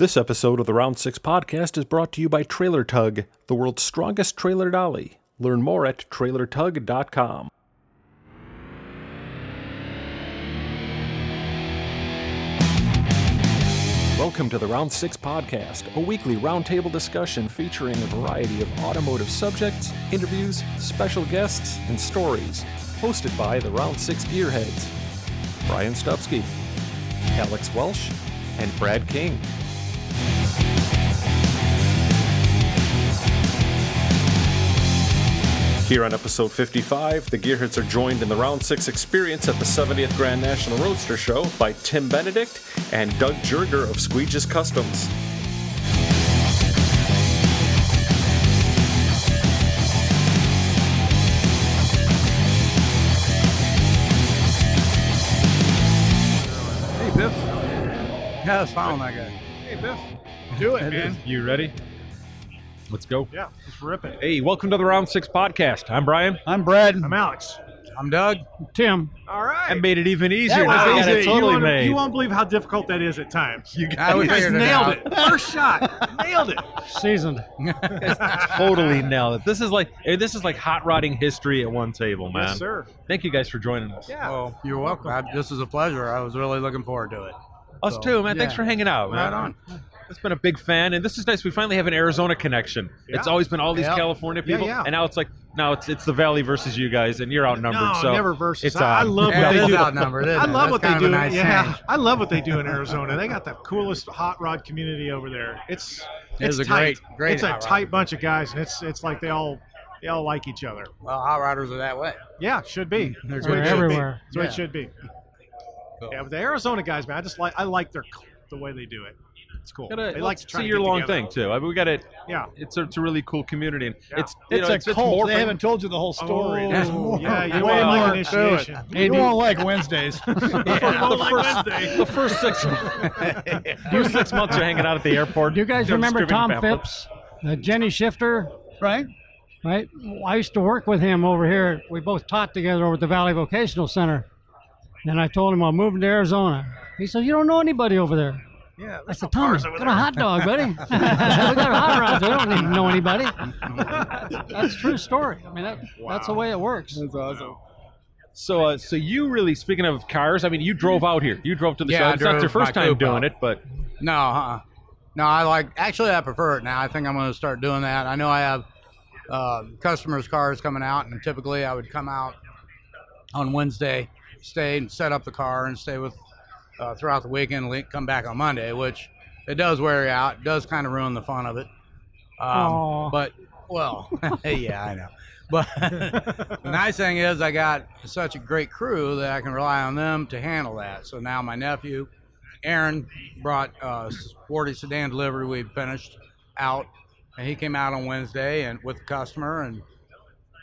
This episode of the Round 6 podcast is brought to you by Trailer Tug, the world's strongest trailer dolly. Learn more at trailertug.com. Welcome to the Round 6 podcast, a weekly roundtable discussion featuring a variety of automotive subjects, interviews, special guests, and stories. Hosted by the Round 6 Gearheads Brian Stupsky, Alex Welsh, and Brad King. Here on episode 55, the Gearheads are joined in the Round 6 experience at the 70th Grand National Roadster Show by Tim Benedict and Doug Jerger of Squeeg's Kustoms. Hey, Biff. Yeah, let's follow that guy. Hey, Biff. Do it, man. You ready? Let's go. Yeah, let's rip it. Hey, welcome to the Round 6 podcast. I'm Brian. I'm Brad. I'm Alex. I'm Doug. Tim. All right. I made it even easier. That was than I had easy. totally you, won't, made. you won't believe how difficult that is at times. You I we guys figured it nailed it. First shot. nailed it. Seasoned. totally nailed it. This is like this is like hot rodding history at one table, man. Yes, sir. Thank you guys for joining us. Yeah. Well, you're welcome. I, this is a pleasure. I was really looking forward to it. Us So, too, man. Thanks for hanging out, man. Right on. It's been a big fan, and this is nice. We finally have an Arizona connection. It's always been all these Yeah. California people, yeah. and now it's like now it's it's the Valley versus you guys, and you're outnumbered. no, so never versus. It's I, I uh, love what they do. outnumbered, isn't I love That's what they kind of a do. nice yeah, change. I love what they do in Arizona. They got the coolest hot rod community over there. It's It it's is a tight. great- great It's a hot rod. tight bunch of guys, and it's it's like they all they all like each other. Well, hot riders are that way. Yeah, should be. They're That's what good. it should be. everywhere. That's what it should be. So- Yeah, but the Arizona guys, man, I just like I like their the way they do it. It's cool. Got a- they like it's to try a to year-long together. thing too. I mean, we got it. Yeah. It's a, it's a really cool community, and Yeah. it's you It's know, a it's, it's cult. They morphing. haven't told you the whole story. Oh, There's more. yeah, you Way want like more an initiation. You won't like Wednesdays. Yeah, the, like first, Wednesday. the first six first six months you're hanging out at the airport. Do you guys remember Tom pamphlets. Phipps? Uh, Jenny Shifter, right? right? I used to work with him over here. We both taught together over at the Valley Vocational Center. And I told him I'm moving to Arizona. He said, You don't know anybody over there. Yeah, I there's said, no Tommy, got there. a hot dog, buddy. we got a hot rods. We don't need to know anybody. That's a true story. I mean, that, that's the way it works. That's awesome. So, uh, so you really speaking of cars, I mean, you drove out here. You drove to the Yeah, show. It's not your first time doing out. it, but No, uh-uh. no. I like. Actually, I prefer it now. I think I'm going to start doing that. I know I have uh, customers' cars coming out, and typically I would come out on Wednesday, stay and set up the car, and stay with uh, throughout the weekend. Come back on Monday, which it does wear you out. Does kind of ruin the fun of it. Um, but well, yeah, I know. But the nice thing is, I got such a great crew that I can rely on them to handle that. So now my nephew, Aaron, brought uh, 40 sedan delivery we finished out, and he came out on Wednesday and with the customer and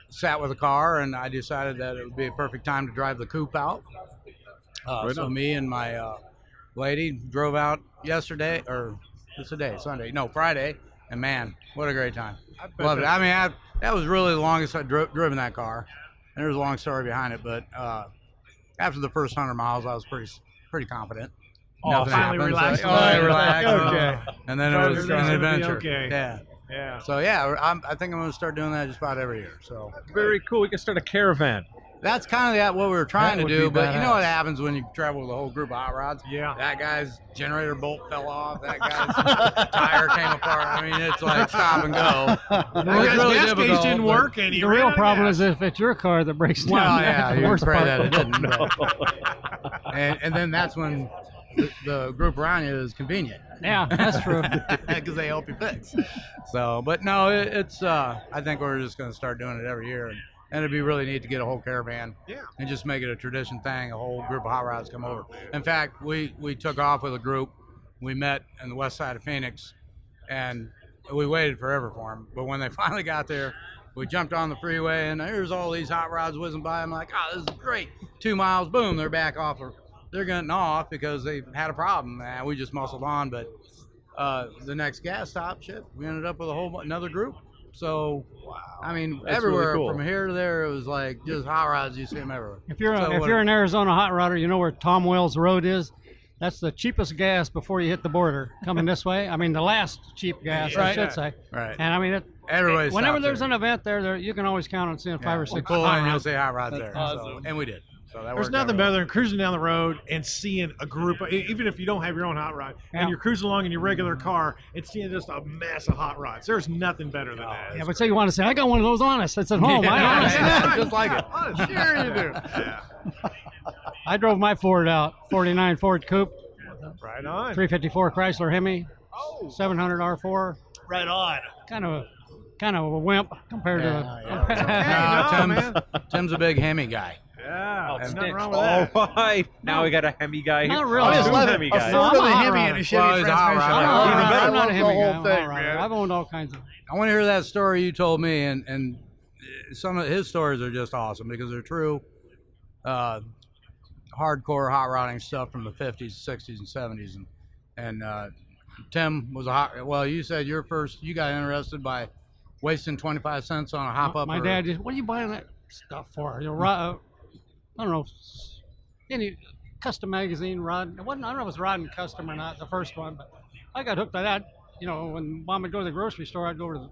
sat with the car, and I decided that it would be a perfect time to drive the coupe out. Uh, Right so on. me and my uh, lady drove out yesterday, or what's the day? Sunday? No, Friday. And man, what a great time! I bet it. I mean, I, that was really the longest I'd dri- driven that car, and there's a long story behind it. But uh, after the first hundred miles, I was pretty pretty confident. Oh, Nothing finally happened, relaxed a oh, I relaxed. Okay. And then it was an adventure. okay. Yeah. Yeah. So yeah, I'm, I think I'm going to start doing that just about every year. So very cool. We can start a caravan. That's kind of that what we were trying That to do. be But you know what happens when you travel with a whole group of hot rods? Yeah. That guy's generator bolt fell off. That guy's tire came apart. I mean, it's like stop and go. That It's really gas difficult, gauge didn't work, and The real problem is if it's your car that breaks down. Well, that's yeah, the you worst pray part. that it didn't. but- and, and then that's when the, the group around you is convenient. Yeah, that's true. because they help you fix. So, but no, it, it's. Uh, I think we're just going to start doing it every year, and, and it'd be really neat to get a whole caravan Yeah. and just make it a tradition thing. A whole group of hot rods come over. In fact, we we took off with a group. We met in the west side of Phoenix, and we waited forever for them. But when they finally got there, we jumped on the freeway, and there's all these hot rods whizzing by. I'm like, oh, this is great. Two miles, boom, they're back off. They're getting off because they had a problem. And we just muscled on, but uh, the next gas stop, shit, we ended up with a whole another group. So, I mean, That's everywhere really cool. from here to there, it was like just hot rods. You see them everywhere. If you're a, So if what- you're an Arizona hot rodder, you know where Tom Wells Road is. That's the cheapest gas before you hit the border coming this way. I mean, the last cheap gas, I Right. should say. Right. And I mean, it, Everybody whenever there's there. an event there, there you can always count on seeing five or six. pull hot in, you'll rods. see hot rods there. That's So- and we did. So that There's nothing better than cruising down the road and seeing a group, of, even if you don't have your own hot rod, Yeah. and you're cruising along in your regular car and seeing just a mass of hot rods. There's nothing better than oh, that. Yeah, but say you want to say, I got one of those honest. It's at home. I honest. just like it. Honest, sure you do. Yeah. I drove my Ford out, 49 Ford Coupe, Right on. 354 Chrysler Hemi, Oh, 700 R4. Right on. Kind of, a, kind of a wimp compared Yeah, to. Nah, no, Tim's, Tim's a big Hemi guy. Yeah. There's nothing wrong with All that. right. Now we got a Hemi guy here. Not really. I just love. Hemi A guys. No, Ford I'm with a a Hemi and a Chevy Well, he's a hot transmission. rod. I'm, Even not, better. I'm not a I love Hemi guy. whole I'm thing, all right. man. I've owned all kinds of. I want to hear that story you told me, and and some of his stories are just awesome because they're true. Uh, hardcore hot rodding stuff from the 50s, 60s, and 70s, and and uh, Tim was a hot. Well, you said your first, you got interested by wasting 25 cents on a hop up. My or- dad just, what are you buying that stuff for? You know, rod, I don't know, any custom magazine rod. It wasn't, I don't know if it was Rod and Custom or not, the first one, but I got hooked by that. You know, when mom would go to the grocery store, I'd go to the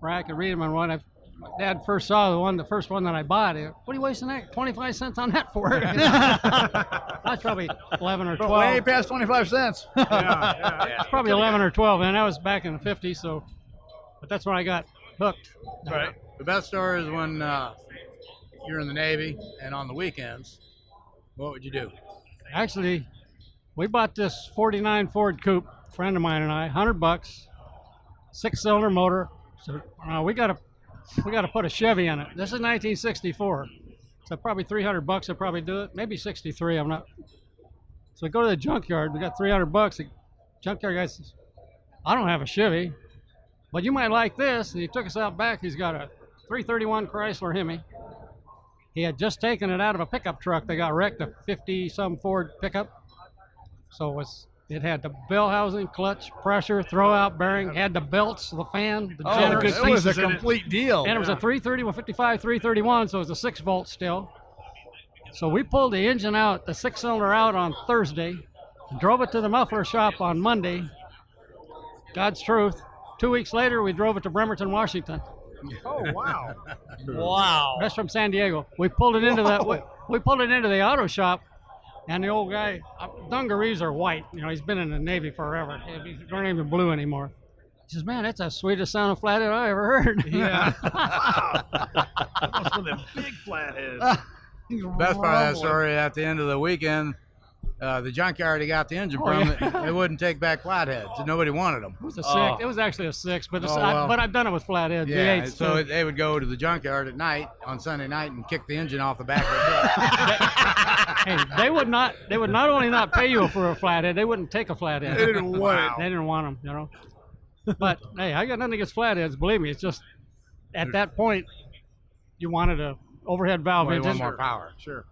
rack and read them on one. I, my dad first saw the one, the first one that I bought. He, what are you wasting that 25 cents on that for? That's probably 11 or 12. Way past 25 cents. Yeah, yeah. Yeah. probably 11 or 12, and that was back in the 50s. So, but that's when I got hooked. right. The best story is when uh, you're in the Navy and on the weekends. What would you do? Actually, we bought this 49 Ford Coupe, friend of mine and I, 100 bucks, six cylinder motor. So uh, we got to we got to put a Chevy in it. This is 1964. So probably 300 bucks would probably do it. Maybe 63. I'm not. So go to the junkyard. We got 300 bucks. The junkyard guy says, "I don't have a Chevy, but you might like this." And he took us out back. He's got a 331 Chrysler Hemi. He had just taken it out of a pickup truck. They got wrecked, a 50 some Ford pickup. So it was it had the bell housing, clutch, pressure, throw out bearing, had the belts, the fan, the Oh, it was a complete deal. and it was a 330, 155, 331, so it was a six volt still. So we pulled the engine out, the six cylinder out on Thursday, drove it to the muffler shop on Monday. God's truth. Two weeks later, we drove it to Bremerton, Washington. Oh, wow. wow. That's from San Diego. We pulled it into the we, we pulled it into the auto shop, and the old guy, uh, dungarees are white. You know, he's been in the Navy forever. He's not even blue anymore. He says, "Man, that's the sweetest sound of flathead I ever heard." Yeah. wow. Almost one of them big flatheads. Best part of that story at the end of the weekend, uh, the junkyard he got the engine Oh, from, yeah. they wouldn't take back flatheads. and Nobody wanted them. It was a six. Oh. It was actually a six, but Oh, I, but I've done it with flathead Yeah, V8s. so too. they would go to the junkyard at night on Sunday night and kick the engine off the back of the truck. hey, they would not. They would not only not pay you for a flathead, they wouldn't take a flathead. They didn't want it. They didn't want them, you know. But hey, I got nothing against flatheads. Believe me, it's just at that point you wanted a overhead valve Well, engine. more power. Sure.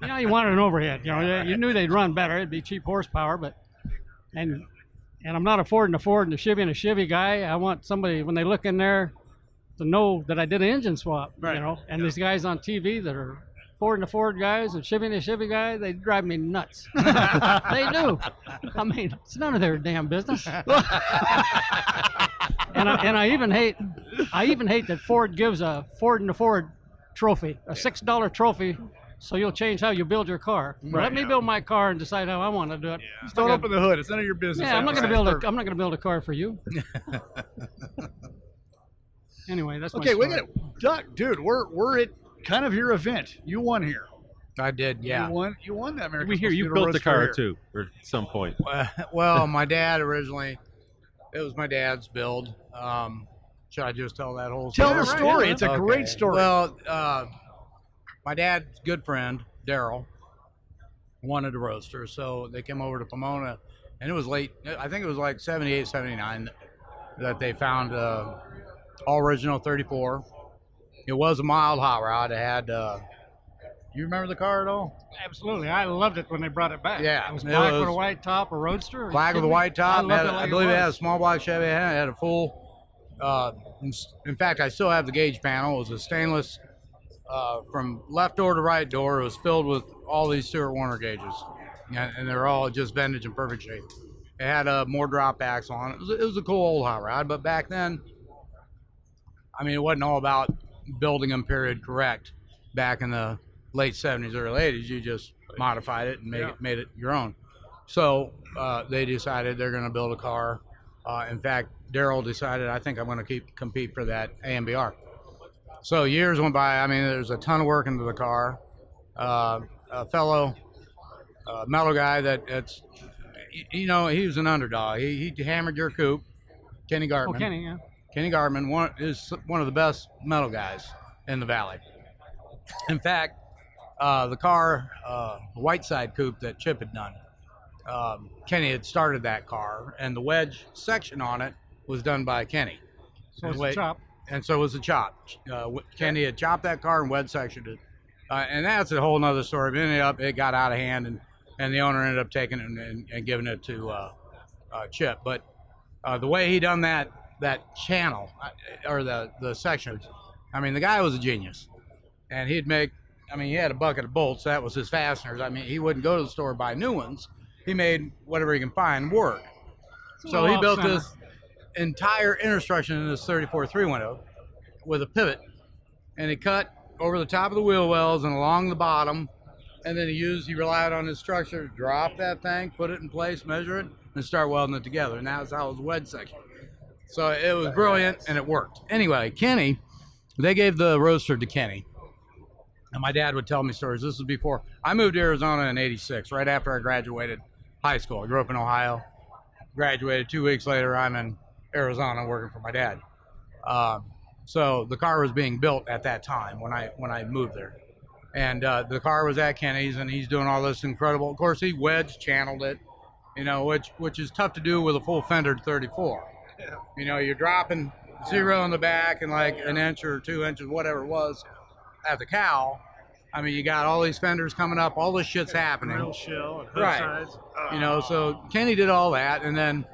You know, you wanted an overhead. You know, you knew they'd run better. It'd be cheap horsepower, but and and I'm not a Ford and a Ford and a Chevy and a Chevy guy. I want somebody when they look in there to know that I did an engine swap. Right. You know, and these guys on TV that are Ford and a Ford guys and Chevy and a Chevy guy, they drive me nuts. they do. I mean, it's none of their damn business. and I, and I even hate, I even hate that Ford gives a Ford and a Ford trophy, a six dollar trophy, so you'll change how you build your car. Let me build my car and decide how I want to do it. Just throw it up in the hood. It's none of your business. Yeah, I'm not going to build a. I'm not going to build a car for you. anyway, that's Okay, we story. got Doc, dude. We're we're at kind of your event. You won here. I did, yeah. You won. You won that American. We hear you built the car here. too, or at some point. Uh, well, my dad originally, it was my dad's build. Um, should I just tell that whole Tell story? the story. It's a Okay. great story. Well, uh, my dad's good friend Daryl wanted a roaster, so they came over to Pomona, and it was late. I think it was like 78, 79 that they found uh, all original 34. It was a mild hot rod. It had. Uh, you remember the car at all? Absolutely, I loved it when they brought it back. Yeah, it was it black with a white top, a roadster. black with a white top. I, had- it like I believe it, was. had a small block Chevy. It had, it had a full. Uh, in, in fact, I still have the gauge panel. It was a stainless uh, from left door to right door. It was filled with all these Stewart Warner gauges. and, and they're all just vintage and perfect shape. It had uh, more drop backs on it. It was, it was a cool old hot rod, but back then, I mean, it wasn't all about building them period correct. Back in the late '70s, early '80s, you just modified it and made Yeah. it made it your own. So uh, they decided they're going to build a car. Uh, in fact, Daryl decided, I think I'm going to keep compete for that AMBR. So years went by. I mean, there's a ton of work into the car. Uh, a fellow uh, metal guy that it's, you know, he was an underdog. He, he hammered your coupe, Kenny Oh, Kenny, yeah. Kenny Gartman one, is one of the best metal guys in the valley. In fact, uh, the car, uh, Whiteside coupe that Chip had done, um, Kenny had started that car, and the wedge section on it was done by Kenny. So it's a chop. And so was the chop. Uh, Kenny had chopped that car and wedge sectioned it, uh, and that's a whole nother story. But ended up, it got out of hand, and, and the owner ended up taking it and, and, giving it to uh, uh, Chip. But uh, the way he done that that channel uh, or the the sections, I mean, the guy was a genius, and he'd make. I mean, he had a bucket of bolts. That was his fasteners. I mean, he wouldn't go to the store and buy new ones. He made whatever he can find work. So he built off-center. this entire instruction in this 34 three window oh with a pivot, and he cut over the top of the wheel wells and along the bottom, and then he used he relied on his structure to drop that thing, put it in place, measure it, and start welding it together. And that's how it was wedge section. So it was brilliant and it worked. Anyway, Kenny, they gave the roaster to Kenny. And my dad would tell me stories. This was before I moved to Arizona in '86, right after I graduated high school. I grew up in Ohio. Graduated two weeks later. I'm in Arizona working for my dad. Um, so the car was being built at that time when I when I moved there, and uh, the car was at Kenny's, and he's doing all this incredible. Of course, he wedge channeled it, you know, which which is tough to do with a full fendered 34. You know, you're dropping zero in the back and like an inch or two inches, whatever it was, at the cow. I mean, you got all these fenders coming up, all this shit's happening Grill shell and hood Right. sides. you know so kenny did all that and then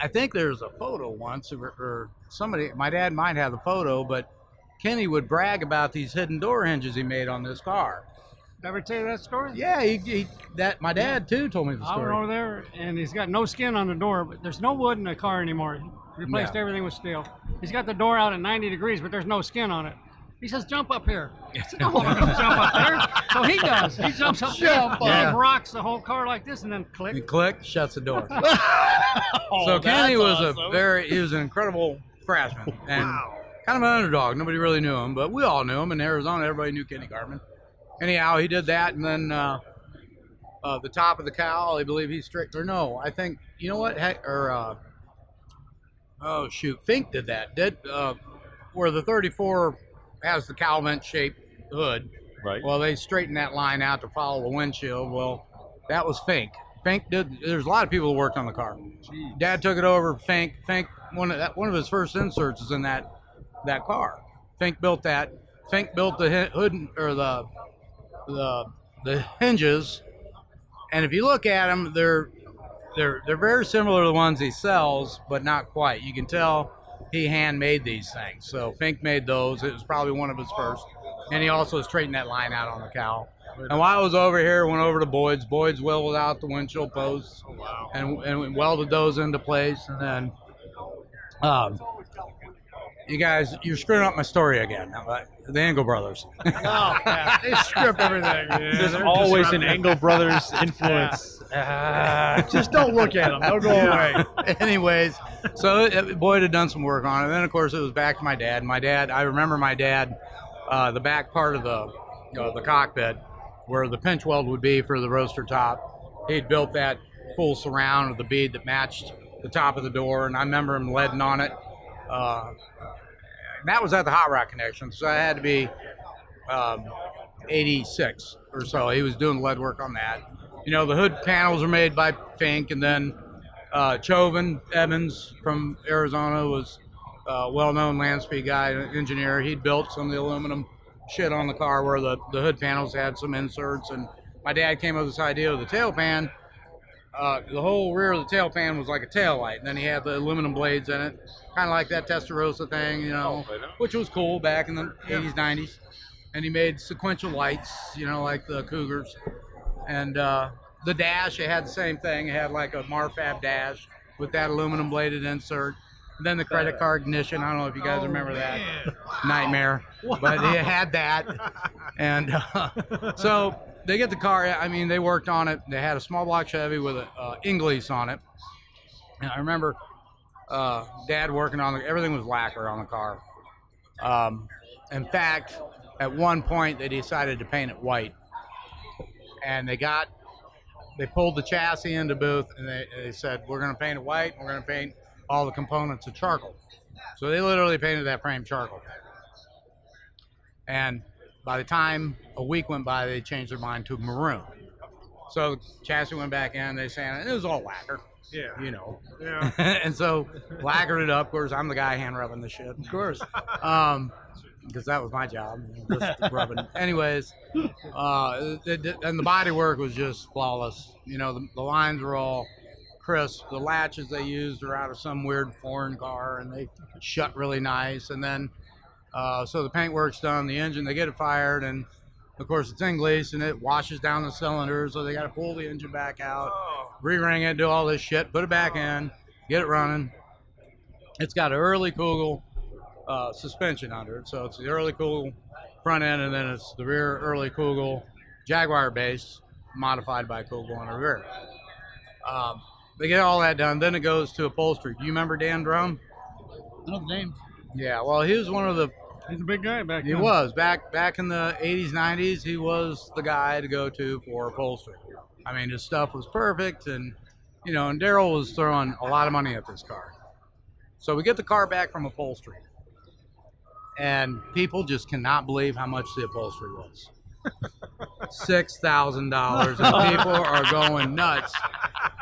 i think there's a photo once or, or somebody my dad might have the photo but kenny would brag about these hidden door hinges he made on this car I ever tell you that story? yeah he, he that my dad too told me the story. I went over there, and he's got no skin on the door, but there's no wood in the car anymore. He replaced No. everything with steel. He's got the door out at 90 degrees, but there's no skin on it. He says, "Jump up here." I said, "No, I'm gonna jump up there." So he does. He jumps up there, Jump and up. he rocks the whole car like this, and then click. and click shuts the door Oh, so kenny was awesome. a very he was an incredible craftsman and Wow. kind of an underdog. Nobody really knew him, but we all knew him in Arizona. Everybody knew Kenny Gartman. Anyhow, he did that, and then uh, uh, the top of the cow. I believe he strict or no, I think you know what? Heck, or uh, oh shoot, Fink did that. Did uh, where the 34 has the cowl vent shaped hood. Right. Well, they straightened that line out to follow the windshield. Well, that was Fink. Fink did. There's a lot of people who worked on the car. Dad took it over. Fink. Fink. One of that. One of his first inserts is in that that car. Fink built that. Fink built the hood or the the the hinges. And if you look at them, they're they're they're very similar to the ones he sells, but not quite. You can tell he handmade these things. So Fink made those. It was probably one of his first. And he also straightened that line out on the cow. And while I was over here, went over to Boyd's. Boyd's welded out the windshield posts and, and welded those into place. And then, um, you guys, you're screwing up my story again. The Engle brothers. Oh, yeah. They strip everything. There's they're always an Engle Brothers influence. Ah. Just don't look at them. They'll go away. Anyways, so it, Boyd had done some work on it. Then, of course, it was back to my dad. My dad, I remember my dad, uh, the back part of the uh, the cockpit where the pinch weld would be for the roaster top. He'd built that full surround of the bead that matched the top of the door, and I remember him leading on it. Uh, that was at the Hot Rock Connection, so I had to be um, 86 or so. He was doing lead work on that. You know, the hood panels are made by Fink, and then uh, Chauvin Evans from Arizona was a well-known land speed guy, engineer. He'd built some of the aluminum shit on the car where the, the hood panels had some inserts, and my dad came up with this idea of the tail pan. Uh, the whole rear of the tail pan was like a tail light, and then he had the aluminum blades in it, kind of like that Testarossa thing, you know, which was cool back in the 80s, 90s. And he made sequential lights, you know, like the Cougars. And uh, the dash, it had the same thing. It had like a Marfab dash with that aluminum bladed insert. Then the credit card ignition. I don't know if you guys remember that nightmare, but it had that. And uh, so they get the car. I mean, they worked on it. They had a small block Chevy with a uh, Inglese on it. And I remember uh, Dad working on it. Everything was lacquer on the car. Um, in fact, at one point they decided to paint it white, and they got they pulled the chassis into booth and they, they said we're going to paint it white. We're going to paint all the components of charcoal. So they literally painted that frame charcoal. And by the time a week went by, they changed their mind to maroon. So chassis went back in. They sanded. It It was all lacquer, Yeah. you know. Yeah. and so lacquered it up. Of course, I'm the guy hand rubbing the shit. Of course. Um, because that was my job, just rubbing. Anyways, uh, it, it- and the body work was just flawless. You know, the, the lines were all crisp. The latches they used are out of some weird foreign car, and they shut really nice. And then, uh, so the paint work's done. The engine, they get it fired, and of course it's Inglese, and it washes down the cylinders, so they got to pull the engine back out, re-ring it, do all this shit, put it back in, get it running. It's got an early Kugel uh, suspension under it, so it's the early Kugel front end, and then it's the rear early Kugel Jaguar base modified by Kugel on the rear. Um, they get all that done, then it goes to upholstery. Do you remember Dan Drum? I know the name. Yeah, well, he was one of the He's a big guy back then. he then. was back back in the 80s, 90s. He was the guy to go to for upholstery. I mean, his stuff was perfect, and you know, and Daryl was throwing a lot of money at this car. So we get the car back from upholstery, and people just cannot believe how much the upholstery was. Six thousand dollars, and people are going nuts.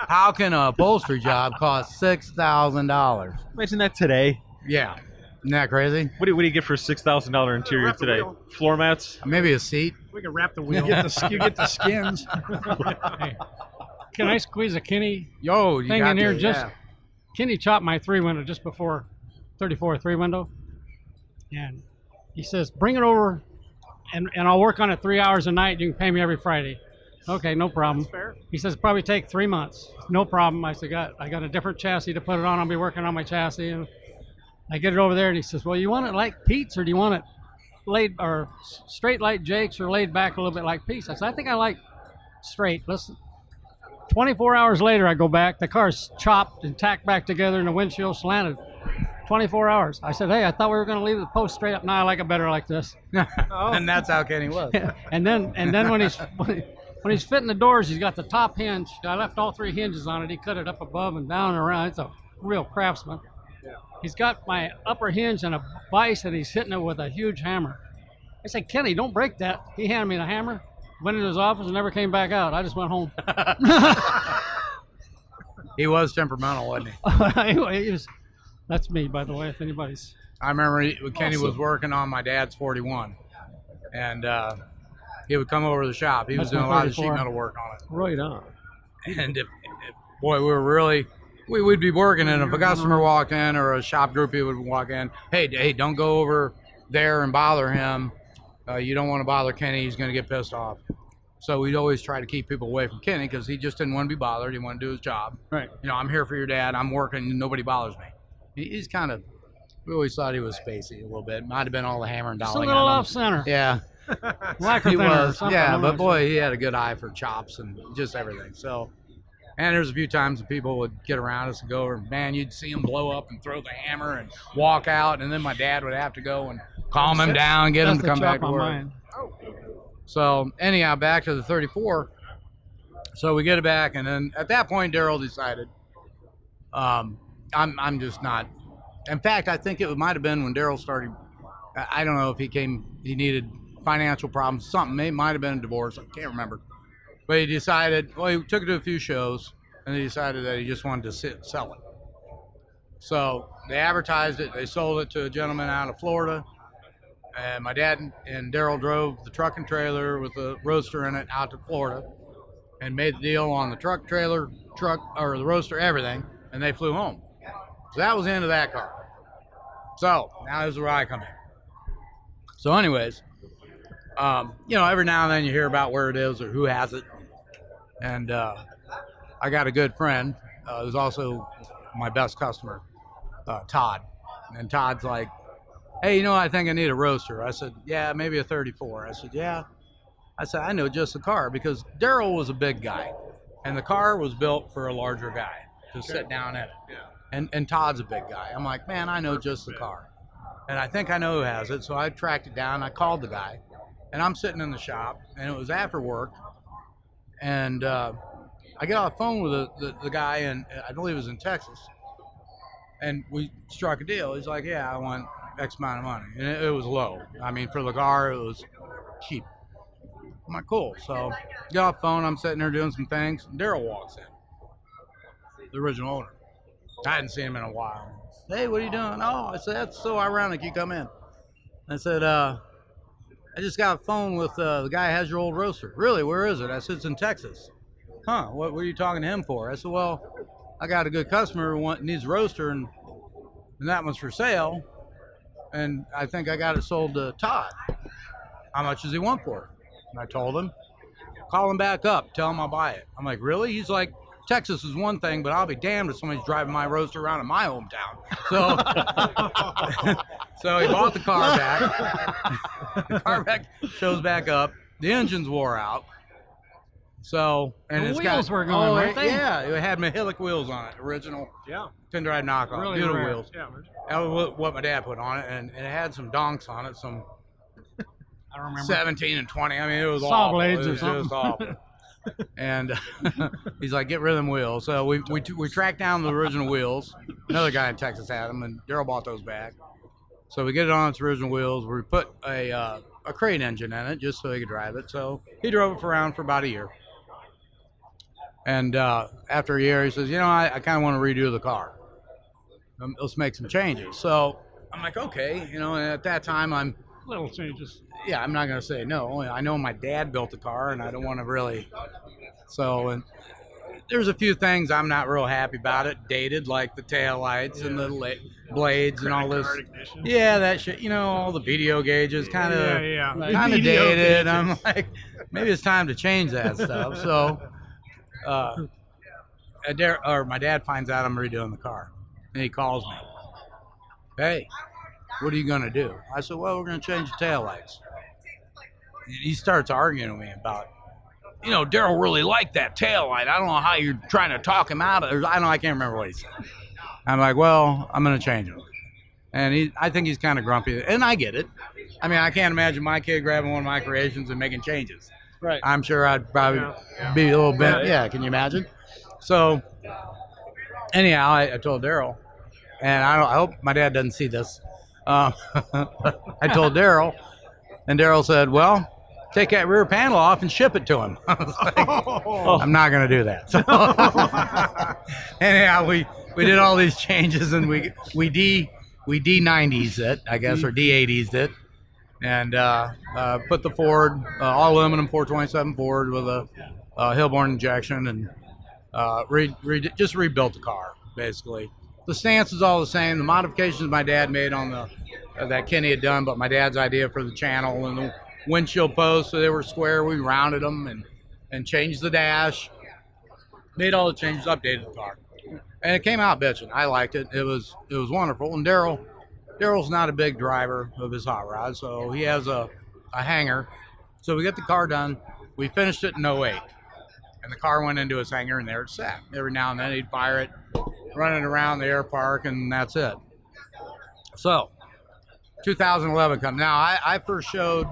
How can a upholstery job cost six thousand dollars? Imagine that today. Yeah, isn't that crazy? What do, what do you get for a six thousand dollar interior wrap the today? wheel. Floor mats. Maybe a seat. We can wrap the You wheel. get the you get the skins. Hey, can I squeeze a Kenny? Yo, you Thing got in here to, just- yeah. Kenny chopped my three window just before 34 three window, and he says, "Bring it over, and and I'll work on it three hours a night. You can pay me every Friday." Okay, no problem. He says probably take three months. No problem. I said, got I got a different chassis to put it on. I'll be working on my chassis, and I get it over there, and he says, "Well, you want it like Pete's, or do you want it laid or straight like Jake's, or laid back a little bit like Pete's?" I said, "I think I like straight." Listen. 24 hours later, I go back. The car's chopped and tacked back together, and the windshield slanted. 24 hours. I said, "Hey, I thought we were going to leave the post straight up. Now I like it better like this." and that's how Kenny was. and then and then when he's when he's fitting the doors, he's got the top hinge. I left all three hinges on it. He cut it up above and down and around. It's a real craftsman. He's got my upper hinge and a vise, and he's hitting it with a huge hammer. I said, Kenny, don't break that. He handed me the hammer, went into his office, and never came back out. I just went home. He was temperamental, wasn't he? he was, that's me, by the way. If anybody's I remember he, Kenny was working on my dad's 41, and uh, he would come over to the shop. He was doing a lot of sheet metal work on it. Right on. And if, if boy, we were really, we would be working, and if a customer walked in or a shop groupie would walk in, hey, hey, don't go over there and bother him. Uh, you don't want to bother Kenny; he's going to get pissed off. So we'd always try to keep people away from Kenny because he just didn't want to be bothered. He wanted to do his job. right. You know, I'm here for your dad. I'm working. Nobody bothers me. He- He's kind of. We always thought he was spacey a little bit. Might have been all the hammer and Just a little off center. Yeah, he was. Yeah, but boy, he had a good eye for chops and just everything. So, and there's a few times that people would get around us and go over, man, you'd see him blow up and throw the hammer and walk out, and then my dad would have to go and calm him down, get him to come back to work. mine. So anyhow, back to the 34. So we get it back, and then at that point, Daryl decided, um, I'm I'm just not. In fact, I think it might have been when Daryl started. I don't know if he came. He needed financial problems. Something. It might have been a divorce. I can't remember. But he decided. Well, he took it to a few shows, and he decided that he just wanted to sit, sell it. So they advertised it. They sold it to a gentleman out of Florida. And my dad and Daryl drove the truck and trailer with the roaster in it out to Florida and made the deal on the truck, trailer, truck, or the roaster, everything, and they flew home. So that was the end of that car. So now is where I come in. So, anyways, um, you know, every now and then you hear about where it is or who has it. and uh, I got a good friend uh, who's also my best customer, uh, Todd. And Todd's like, "Hey, you know, I think I need a roaster." I said, "Yeah, maybe a 34." I said, "Yeah." I said, "I know just the car because Daryl was a big guy, and the car was built for a larger guy to sit down in it. Yeah. And and Todd's a big guy. I'm like, man, I know just the car, and I think I know who has it. So I tracked it down. I called the guy, and I'm sitting in the shop, and it was after work, and uh, I get off the phone with the, the, the guy, and I believe it was in Texas, and we struck a deal. He's like, yeah, I want X amount of money, and it, it was low. I mean, for the car, it was cheap. I'm like, cool. So get off the phone. I'm sitting there doing some things. Daryl walks in, the original owner. I hadn't seen him in a while. Hey, what are you doing? Oh, I said, that's so ironic. You come in. I said, uh, I just got a phone with uh, the guy has your old roaster. Really? Where is it? I said, it's in Texas. Huh? What were you talking to him for? I said, well, I got a good customer who needs a roaster, and, and that one's for sale. And I think I got it sold to Todd. How much does he want for it? And I told him, call him back up, tell him I'll buy it. I'm like, really? He's like, Texas is one thing, but I'll be damned if somebody's driving my roaster around in my hometown. So, so he bought the car back. the car back shows back up. The engine's wore out. So and The it's wheels got, were gone, oh, weren't it- Yeah, it had Mahilic wheels on it, original Yeah. pin drive knockoff, Really beautiful rare. wheels. Yeah. That was what- what my dad put on it, and, and it had some donks on it, some I don't remember. 17 and 20. I mean, it was Saw awful. blades it or was just something. awful. and he's like, get rid of them wheels. So we, we, we tracked down the original wheels. Another guy in Texas had them, and Daryl bought those back. So we get it on its original wheels. We put a, uh, a crate engine in it just so he could drive it. So he drove it around for about a year. And uh, after a year, he says, you know, I, I kind of want to redo the car. Um, let's make some changes. So I'm like, okay. You know, and at that time, I'm Little changes. Yeah, I'm not gonna say no. I know my dad built the car, and I don't want to really. So, and there's a few things I'm not real happy about it. Dated, like the tail lights and the la- blades and all this. ignition. Yeah, that shit. You know, all the video gauges, kind Yeah, of, yeah. Right. kind of dated. gauges. I'm like, maybe it's time to change that stuff. So, uh, Adair, or my dad finds out I'm redoing the car, and he calls me. Hey, what are you gonna do? I said, well, we're gonna change the tail lights. He starts arguing with me about, you know, Daryl really liked that tail light. I don't know how you're trying to talk him out of it. I don't. I can't remember what he said. I'm like, well, I'm gonna change them. And he, I think he's kind of grumpy, and I get it. I mean, I can't imagine my kid grabbing one of my creations and making changes. Right. I'm sure I'd probably Yeah, yeah. be a little bit. Right. Yeah, can you imagine? So, anyhow, I, I told Daryl, and I, don't, I hope my dad doesn't see this. Um, I told Daryl, and Daryl said, "Well, take that rear panel off and ship it to him." Like, Oh. I'm not going to do that. So, anyhow, we we did all these changes, and we we d we d 90s it, I guess, or d 80s it, and uh, uh, put the Ford uh, all aluminum 427 Ford with a uh, Hilborn injection, and uh, re, re, just rebuilt the car basically. The stance is all the same. The modifications my dad made on the uh, that Kenny had done, but my dad's idea for the channel and the windshield posts, so they were square. We rounded them and and changed the dash, made all the changes, updated the car, and it came out bitching. I liked it. It was it was wonderful. And Daryl, Daryl's not a big driver of his hot rod, so he has a a hangar. So we get the car done. We finished it in 08. And the car went into his hangar and there it sat. Every now and then he'd fire it, run it around the air park, and that's it. So 2011 come. Now I, I first showed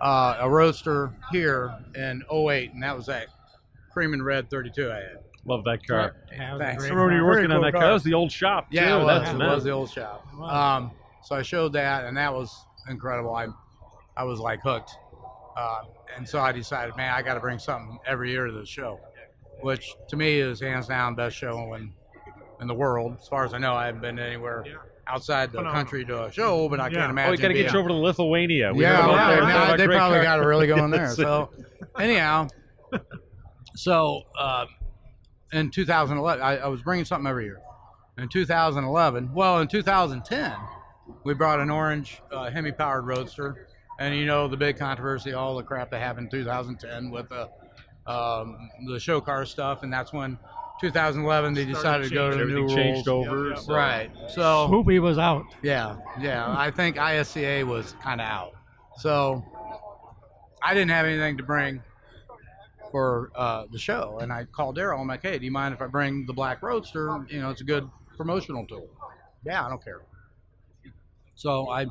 uh, a roaster here in 08, and that was that cream and red 32 I had. Love that car. Yeah, it was a Thanks. I great remember when you were car. working on that car. car. That was the old shop. Yeah, too. it was, That's it nice. was the old shop. Wow. Um, so I showed that, and that was incredible. I, I was like hooked. Uh, and so I decided, man, I got to bring something every year to the show, which to me is hands down best show in, in the world. As far as I know, I haven't been anywhere Yeah. Outside the Phenomenal. country to a show, but I Yeah. can't Oh, imagine. Oh, we got to being- get you over to Lithuania. We yeah, heard about well, that. they- Talk about they great probably got it really going there. Yes. So, anyhow, so uh, in 2011, I, I was bringing something every year. In 2011, well, in 2010, we brought an orange uh, Hemi-powered roadster, and you know the big controversy, all the crap that happened in 2010 with the um, the show car stuff, and that's when 2011 they decided to go to the new Everything changed rules. over. Yep, yep. so- Right. So Hoopy was out. yeah, yeah. I think ISCA was kind of out. So I didn't have anything to bring for uh, the show. And I called Daryl. I'm like, hey, do you mind if I bring the Black Roadster? You know, it's a good promotional tool. Yeah, I don't care. So I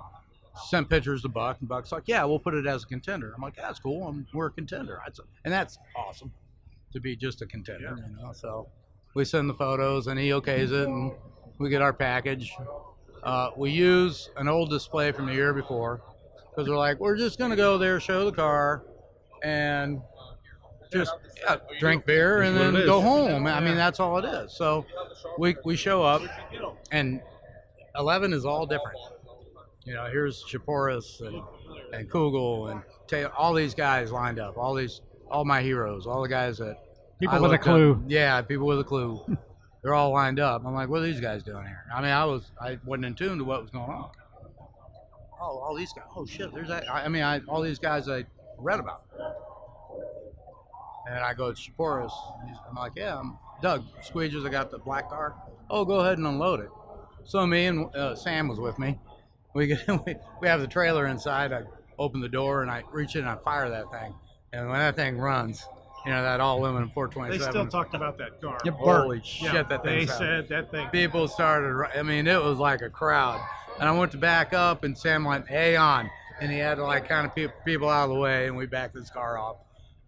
sent pictures to Buck, and Buck's like, yeah, we'll put it as a contender. I'm like, yeah, that's cool. I'm, we're a contender. I'd say- And that's awesome to be just a contender, you know. So we send the photos, and he okays it, and we get our package. Uh, we use an old display from the year before because they're like, we're just going to go there, show the car, and just yeah, drink beer and then go home. I mean, that's all it is. So we, we show up, and 11 is all different. You know, here's Shaporis and, and Kugel and all these guys lined up, all these, all my heroes, all the guys that People I with a looked up- clue. yeah, people with a clue. They're all lined up. I'm like, what are these guys doing here? I mean, I was, I wasn't in tune to what was going on. Oh, all these guys. Oh shit, there's that. I, I mean, I, all these guys I read about. And I go to Shaporis. I'm like, yeah, I'm Doug Squeegers. I got the black car. Oh, go ahead and unload it. So me and uh, Sam was with me. We get we, we have the trailer inside. I open the door and I reach in and I fire that thing. And when that thing runs, you know that all aluminum They 427. still talked about that car. Yep. Holy shit, Yeah, that they thing's out. said that thing. people started. ru- I mean, it was like a crowd. And I went to back up, and Sam went, "Hey, on!" And he had to like kind of pe- people out of the way, and we backed this car off.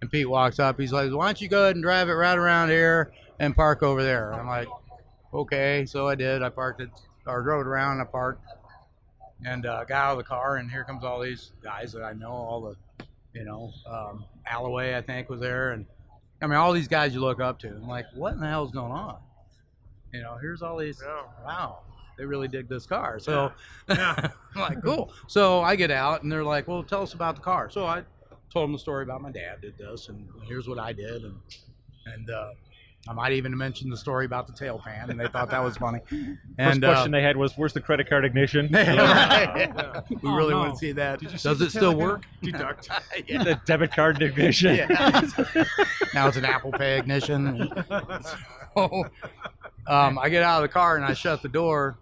And Pete walks up. He's like, "Why don't you go ahead and drive it right around here and park over there?" I'm like, "Okay." So I did. I parked it, or drove it around. And I parked, and uh, got out of the car. And here comes all these guys that I know. All the, you know, um, Alloway I think was there, and I mean all these guys you look up to. I'm like, what in the hell's going on? You know, here's all these. Yeah. Wow, they really dig this car. So Yeah. I'm like, cool. So I get out and they're like, well, tell us about the car. So I told them the story about my dad did this and here's what I did. And, and, uh, I might even mention the story about the tail pan, and they thought that was funny. First And question they had was, "Where's the credit card ignition?" uh, Yeah. we Oh, really no. want to see that. Did you Does the it still work? Deduct. yeah. the debit card ignition. Yeah. now it's an Apple Pay ignition. So, um, I get out of the car and I shut the door.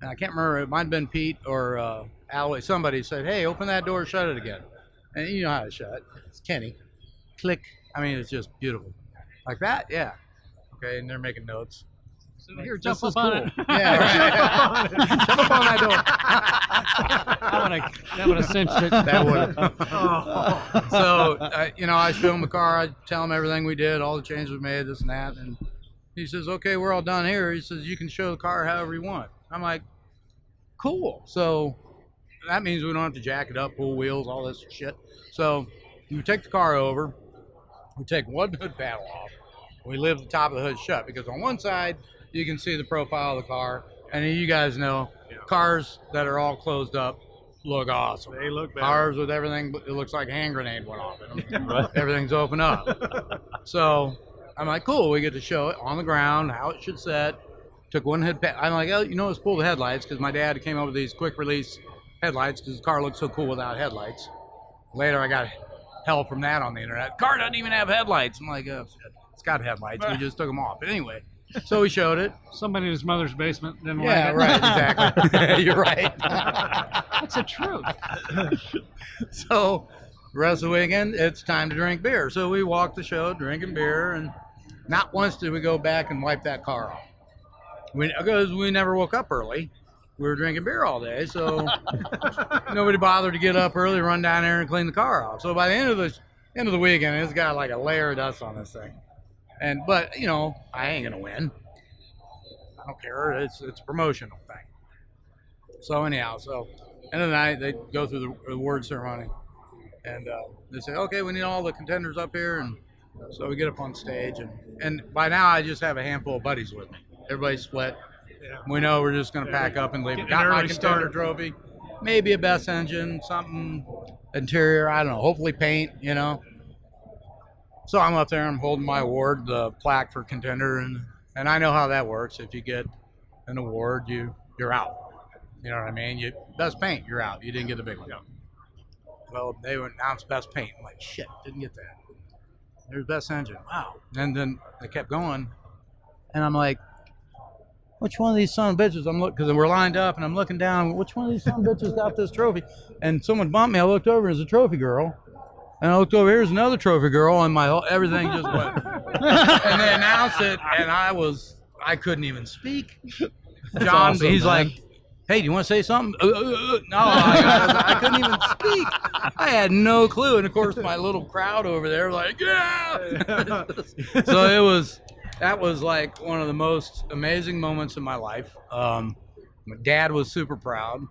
And I can't remember. It might have been Pete or uh, Alloway. Somebody said, "Hey, open that door, shut it again." And you know how to shut. It's Kenny. Click. I mean, it's just beautiful. Like that, yeah. Okay, and they're making notes. So here, Jump this is up on cool. it. Yeah, right. Jump up on that door. That would have that would have cinched it. That would. Oh. so uh, you know, I show him the car. I tell him everything we did, all the changes we made, this and that, and he says, "Okay, we're all done here." He says, "You can show the car however you want." I'm like, "Cool." So that means we don't have to jack it up, pull wheels, all this shit. So we take the car over. We take one hood panel off. We leave the top of the hood shut because on one side you can see the profile of the car, and you guys know Yeah. cars that are all closed up look awesome. They look better. Cars with everything, it looks like a hand grenade went off in. Everything's open up. So I'm like, cool. We get to show it on the ground, how it should set. Took one head. Pa- I'm like, oh, you know, let's pull the headlights because my dad came up with these quick release headlights because the car looks so cool without headlights. Later, I got hell from that on the internet. Car doesn't even have headlights. I'm like, oh, shit. It's got headlights. We just took them off. But anyway, so we showed it. Somebody in his mother's basement didn't Yeah, like it. right. Exactly. You're right. That's the truth. so rest of the weekend it's time to drink beer so we walked the show drinking beer and not once did we go back and wipe that car off we, because we never woke up early we were drinking beer all day so nobody bothered to get up early run down there and clean the car off so by the end of the end of the weekend it's got like a layer of dust on this thing and but you know i ain't gonna win i don't care it's it's a promotional thing so anyhow so end of the night, they go through the award ceremony, and uh, they say, "Okay, we need all the contenders up here." And so we get up on stage, and and by now I just have a handful of buddies with me. Everybody's split. Yeah. We know we're just going to pack up and leave. Got my contender trophy, maybe a best engine, something interior. I don't know. Hopefully paint. You know. So I'm up there. I'm holding my award, the plaque for contender, and and I know how that works. If you get an award, you you're out. You know what I mean? You best paint, you're out. You didn't get the big one. Well, they announced best paint. I'm like, shit, didn't get that. There's best engine. Wow. And then they kept going, and I'm like, which one of these son of bitches? I'm looking because we're lined up, and I'm looking down. Which one of these son of bitches got this trophy? And someone bumped me. I looked over. and There's a trophy girl. And I looked over. Here's another trophy girl, and my whole everything just went. and they announced it, and I was I couldn't even speak. John, awesome, he's man. like, "Hey, do you want to say something?" Uh, uh, uh. No, I, I couldn't even speak. I had no clue, and of course, my little crowd over there, like, "Yeah!" so it was that was like one of the most amazing moments in my life. Um, my dad was super proud.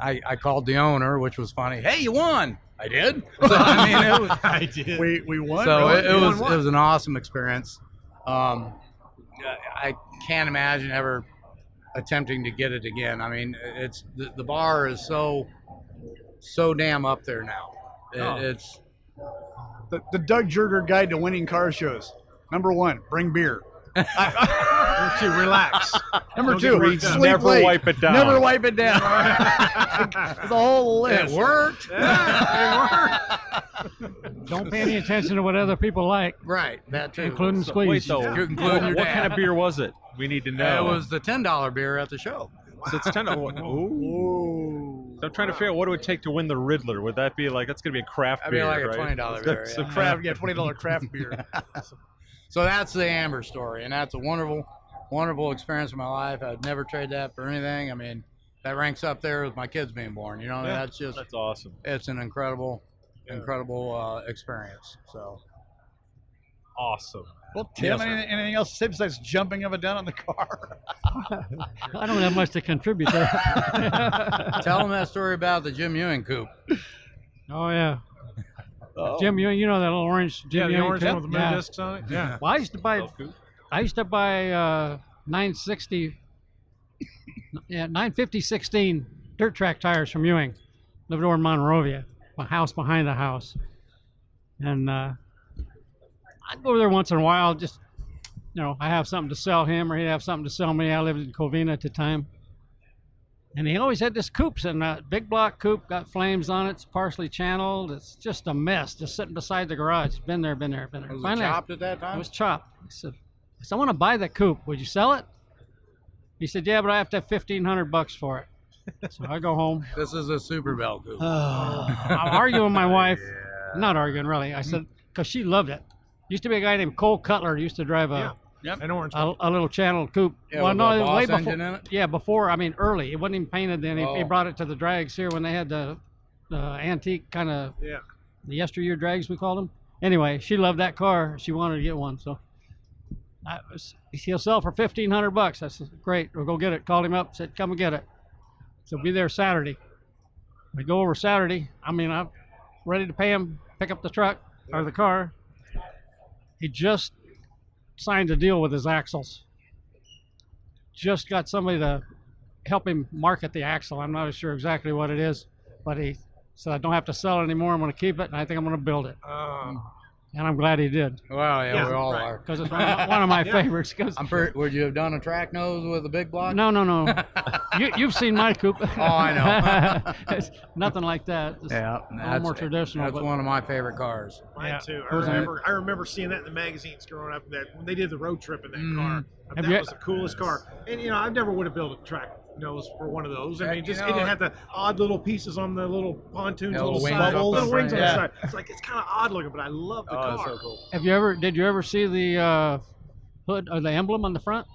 I, I called the owner, which was funny. Hey, you won! I did. So I mean, it was I did. We we won. so really? it, it We was what? it was an awesome experience. Um, I can't imagine ever attempting to get it again. I mean, it's the, the bar is so so damn up there now. It, Oh. It's the, the Doug Jerger guide to winning car shows. Number one, bring beer. Number two, relax. Number Don't two, get worked up. sleep Never late. wipe it down. Never wipe it down. There's a whole it list. worked. Don't pay any attention to what other people like, right, that too. including So, squeeze. wait though, Including what, your what kind of beer was it? We need to know. It was the ten dollar beer at the show. So it's ten. Ooh. Ooh. So I'm trying to figure out what it would take to win the Riddler. Would that be like that's gonna be a craft beer? That'd be beer, like a right? $20 beer, So yeah. craft. Craft, yeah, twenty dollar craft beer. So that's the AMBR story, and that's a wonderful, wonderful experience in my life. I'd never trade that for anything. I mean, that ranks up there with my kids being born. You know, Yeah, that's just That's awesome. it's an incredible, incredible uh, experience. So Awesome. Well, Tim, Yes, anything, anything else to say besides jumping up and down on the car? I don't have much to contribute to tell them that story about the Jim Ewing coupe. oh yeah, Oh. Jim Ewing, you know that little orange Jim yeah, the Ewing orange cup? with the moon yeah. discs on it. Yeah. Well, I used to buy I used to buy uh, 960, yeah, 950 16 dirt track tires from Ewing. Lived over in Monrovia, a house behind the house, and uh, I'd go there once in a while. Just you know, I have something to sell him, or he'd have something to sell me. I lived in Covina at the time, and he always had this coupe sitting big block coupe, got flames on it. It's partially channeled. It's just a mess, just sitting beside the garage. Been there, been there, been there. Was it Finally, I- chopped at that time? it was chopped. I said, I said, I want to buy that coupe. Would you sell it? He said, Yeah, but I have to have fifteen hundred bucks for it. So I go home. This is a Super Bell coupe. I'm arguing with my wife. Not arguing really. I said mm-hmm. because she loved it. Used to be a guy named Cole Cutler used to drive a yeah, An orange. a, a little channeled coupe. Yeah, well, with no, a it was way before. engine in it? Yeah, before. I mean, early. It wasn't even painted then. He, he Oh. brought it to the drags here when they had the, the antique kind of yeah. the yesteryear drags we called them. Anyway, she loved that car. She wanted to get one, so He'll sell for fifteen hundred bucks. I said, "Great, we'll go get it." Called him up, said, "Come and get it." So be there Saturday. We go over Saturday. I mean, I'm ready to pay him, pick up the truck or the car. He just signed a deal with his axles. Just got somebody to help him market the axle. I'm not sure exactly what it is, but he said I don't have to sell it anymore. I'm going to keep it, and I think I'm going to build it. Uh, And I'm glad he did Well, yeah, Yeah, we all right. are. because it's one of my, one of my Yeah. favorites. 'cause- I'm pretty. Would you have done a track nose with a big block? no, no, no. you, you've seen my coupe. Oh, I know. it's nothing like that. It's Yeah, a little that's more traditional. That's but- one of my favorite cars. mine Yeah. too. I remember. I remember seeing that in the magazines growing up. That when they did the road trip in that Mhm. car, Have that you- was the coolest car. And you know, I never would have built a track nose for one of those. I Yeah, mean, you just know- it had the odd little pieces on the little pontoons, Yeah, little, little wings side, little wings on front, the side. It's like it's kind of odd looking, but I love the Oh, car. so cool. Have you ever? Did you ever see the uh, hood or the emblem on the front?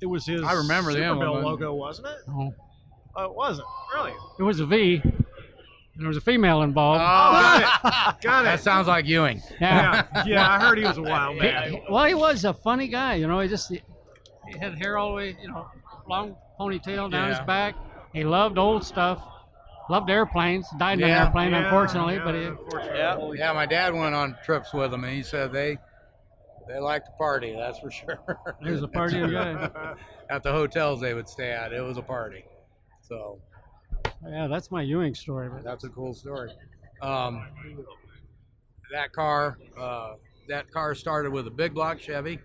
It was his. I remember the Super Bell emblem. logo, wasn't it? Oh, Oh, it wasn't really. it was a V. And there was a female involved. Oh, Got it. Got it. that sounds like Ewing. yeah. Yeah, yeah. I heard he was a wild man. he- well, he was a funny guy. You know, he just he, he had hair all the way, you know, long ponytail down his back. He loved old stuff. Loved airplanes. Died in an airplane, Yeah, unfortunately. yeah, but he, unfortunately. Yeah, my dad went on trips with him, and he said they they like to party. That's for sure. he was a party guy. at the hotels they would stay at, it was a party. So Yeah, that's my Ewing story. But that's a cool story. Um, that car, uh, that car started with a big block Chevy,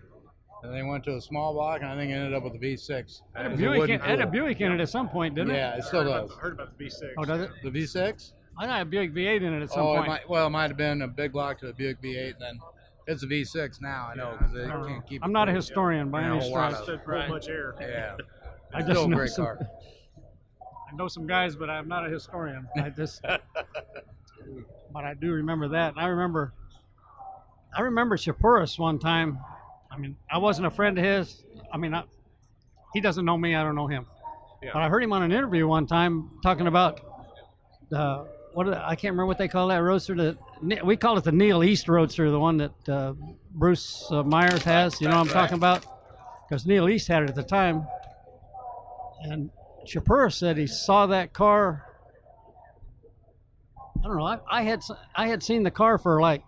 and they went to a small block, and I think it ended up with a V6. had a Buick, wooden in, had a. Buick in it at some point, didn't Yeah, it? Yeah, it still heard about does. the- heard about the V6. Oh, does it? The V6? I had a Buick V8 in it at oh, some Oh, it point. might, well, it might have been a big block to a Buick V8, and then It's a V6 now. I know because they I can't keep. I'm it not a cool. historian by any stretch. of- Not much air. Yeah, I still just a know great some, car. I know some guys, but I'm not a historian. I just, but I do remember that. And I remember, I remember Chapouris one time. I mean, I wasn't a friend of his. I mean, I, he doesn't know me. I don't know him. But I heard him on an interview one time talking about the what I can't remember what they call that roadster. That we call it the Neal East roadster, the one that uh, Bruce uh, Myers has. You know what I'm talking about? Because Neal East had it at the time, and Chapouris said he saw that car. I don't know. I, I had I had seen the car for like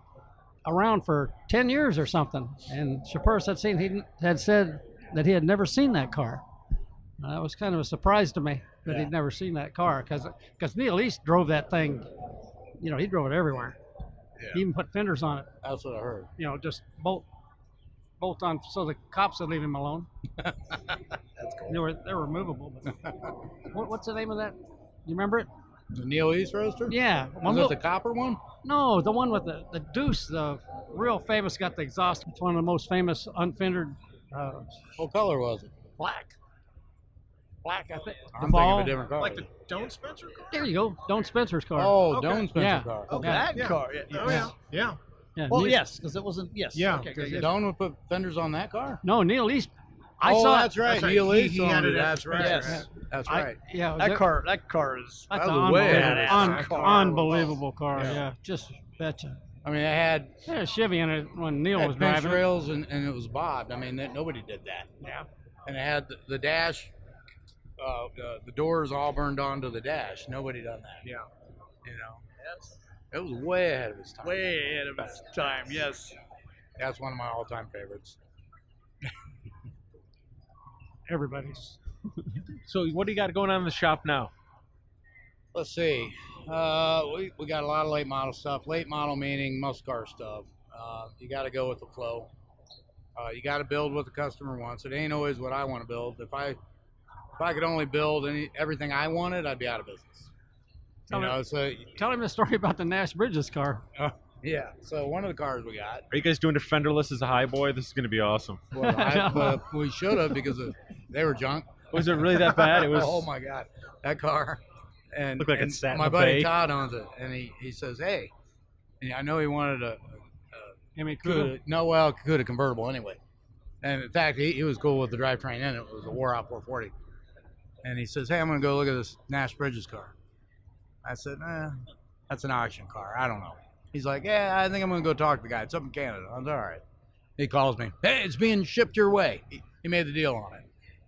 around for ten years or something, and Chapouris had seen he had said that he had never seen that car. Uh, that was kind of a surprise to me that he'd never seen that car because Neal East drove that thing. You know, he drove it everywhere. He even put fenders on it. That's what I heard. You know, just bolt bolt on so the cops would leave him alone. That's cool. They were they're removable. But what, what's the name of that? You remember it? The Neal East Roaster. Yeah, Was one it the copper one? no, the one with the the deuce, the real famous, got the exhaust. It's one of the most famous unfendered uh, What color was it? black. Black, I think. I'm Duval. thinking of a different car. Like the Doane Spencer car? There you go, Doane Spencer's car. oh, Okay. Doane Spencer Yeah. car. Oh, Yeah. that Yeah. car. Yeah. Oh, yeah. Yeah. yeah, Well, Neal- yes, because it wasn't. Yes. Yeah. Okay. Good. Doane would put fenders on that car. No, Neal East. I oh, saw. that's right. That's right. Neal He- East he owned had it. it That's right. Yes. That's I- right. yeah, That there- car. That car is. That's That an way unbelievable, badass. un- car unbelievable car. Yeah. Yeah. just betcha. I mean, it had, They had a Chevy in it when Neal was driving. it. rails and, and it was bobbed. I mean, that, nobody did that. Yeah. And it had the, the dash, uh, uh, the doors all burned onto the dash. Nobody done that. Yeah. You know, Yes. it was way ahead of its time. way ahead of its time. Yes. That's one of my all-time favorites. Everybody's. So what do you got going on in the shop now? Let's see. Uh, we, we got a lot of late model stuff. Late model meaning muscle car stuff. Uh, you got to go with the flow. Uh, you got to build what the customer wants. It ain't always what I want to build. If I if I could only build any everything I wanted, I'd be out of business. Tell you me- know, so Tell him the story about the Nash Bridges car. yeah. So one of the cars we got, Are you guys doing a fenderless as a high boy? This is going to be awesome. well, I, but we should have because of, they were junk. Was it really that bad? It was. oh my god, that car. And, Looked like it and sat my buddy bay. Todd owns it, and he, he says, "Hey," and I know he wanted a, I mean, Cuda, no, well, Cuda convertible anyway. And in fact, he, he was cool with the drivetrain in it. It was a out 440. And he says, "Hey, I'm going to go look at this Nash Bridges car." I said, "Eh, that's an auction car. I don't know." He's like, "Yeah, I think I'm going to go talk to the guy. It's up in Canada." I was all right. He calls me. Hey, it's being shipped your way. He, he made the deal on it.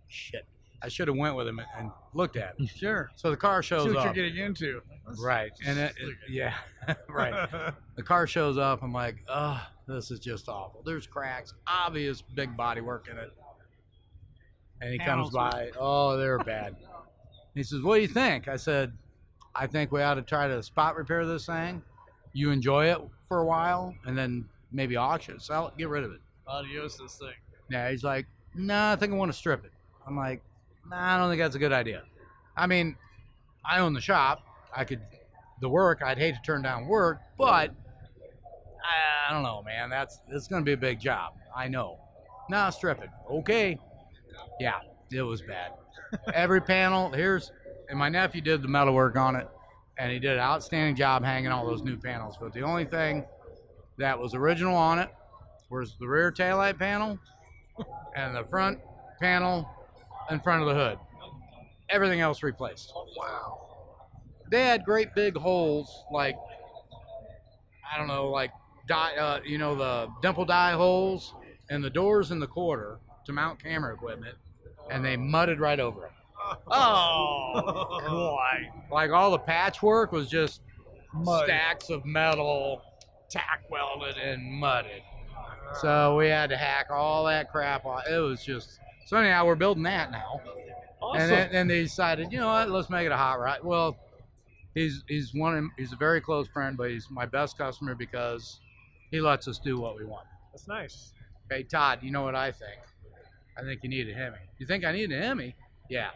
Shit, I should have went with him and, looked at it. Sure. So the car shows See what up. you're getting into. Right, and it, it- yeah, right. The car shows up. I'm like, oh, this is just awful. There's cracks, obvious big body work in it. And he comes Panels. by. Oh, they're bad. He says, "What do you think?" I said, "I think we ought to try to spot repair this thing. You enjoy it for a while, and then maybe auction it, sell it, get rid of it." Adios, this thing. Yeah, he's like, "No, I think I want to strip it." I'm like, "Nah, I don't think that's a good idea." I mean, I own the shop. I could, the work. I'd hate to turn down work, but I, I don't know, man. That's it's going to be a big job. I know. Nah, strip it. Okay. Yeah, it was bad. Every panel here's, and my nephew did the metal work on it, and he did an outstanding job hanging all those new panels. But the only thing that was original on it was the rear taillight panel and the front panel in front of the hood. Everything else replaced. Wow. They had great big holes, like I don't know, like die, uh, you know, the dimple die holes and the doors in the quarter to mount camera equipment, and they mudded right over them. Oh, boy. Like all the patchwork was just Mud. stacks of metal, tack welded and mudded. So we had to hack all that crap off. It was just so anyhow. We're building that now, and then and they decided, you know what? Let's make it a hot rod. Well, he's he's one. of- He's a very close friend, but he's my best customer because he lets us do what we want. That's nice. Hey Todd, you know what I think? I think you need a Hemi. You think I need a Hemi? Yeah.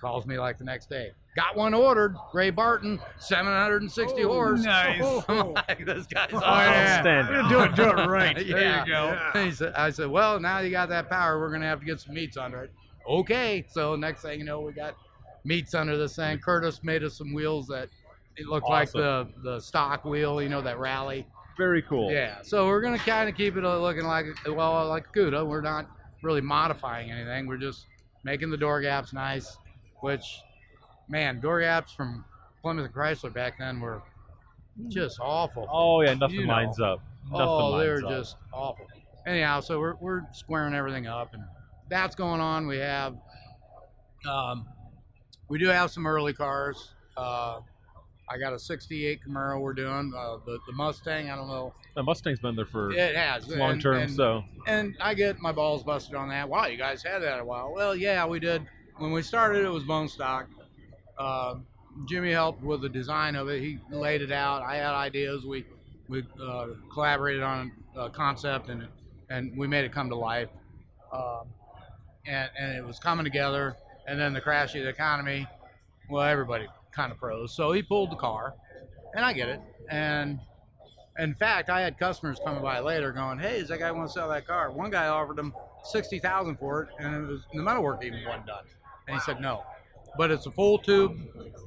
Calls me like the next day. Got one ordered. Ray Barton, 760 horse. nice. I'm like, this guy's Oh, awesome. yeah. Outstanding. Do it, do it right. There you go. He said, I said, well, now you got that power, we're gonna have to get some meats under it. Okay. So next thing you know, we got meats under this thing. Curtis made us some wheels that it looked like the the stock wheel, you know, that rally. Very cool. Yeah. So we're gonna kind of keep it uh, looking like well, like a Cuda. We're not really modifying anything. We're just making the door gaps nice, which, man, door gaps from Plymouth and Chrysler back then were just awful. Oh yeah, nothing You know. lines up. Nothing Oh, they were up. just awful. Anyhow, so we're, we're squaring everything up, and that's going on. We have, um, we do have some early cars. Uh, I got a '68 Camaro we're doing. Uh, the the Mustang, I don't know. The Mustang's been there for It has long term, and- so and I get my balls busted on that. Wow, you guys had that a while. Well, yeah, we did. When we started, it was bone stock. Uh, Jimmy helped with the design of it. He laid it out. I had ideas. We we uh, collaborated on a concept and and we made it come to life. Um, and and it was coming together. And then the crash of the economy. Well, everybody kind of froze. So he pulled the car, and I get it. And in fact, I had customers coming by later going, "Hey, does that guy want to sell that car?" One guy offered him sixty thousand for it, and it was the metal work even wasn't done. And he said no, but it's a full tube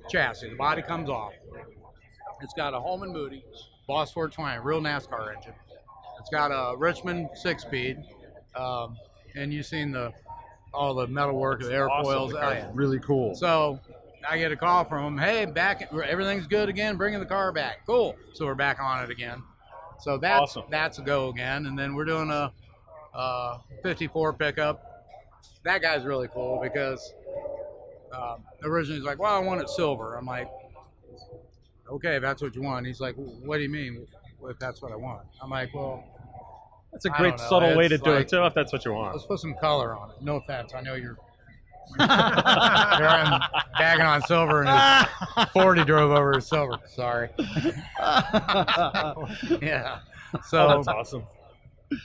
chassis. The body comes off. It's got a Holman Moody, Boss 420, real NASCAR engine. It's got a Richmond six-speed, um, and you've seen the all the metal work, the airfoils. Oh, yeah. Really cool. So I get a call from him. Hey, back everything's good again. Bringing the car back. Cool. So we're back on it again. So that's Awesome. that's a go again. And then we're doing a, uh 54 pickup. That guy's really cool because um, originally he's like, "Well, I want it silver." I'm like, "Okay, if that's what you want." He's like, "What do you mean? If that's what I want?" I'm like, "Well, that's a great subtle way to It's do like- it too, if that's what you want. let's put some color on it." No offense, I know you're. you're I'm bagging on silver, and his 40 drove over his silver. Sorry. yeah. So oh, that's awesome.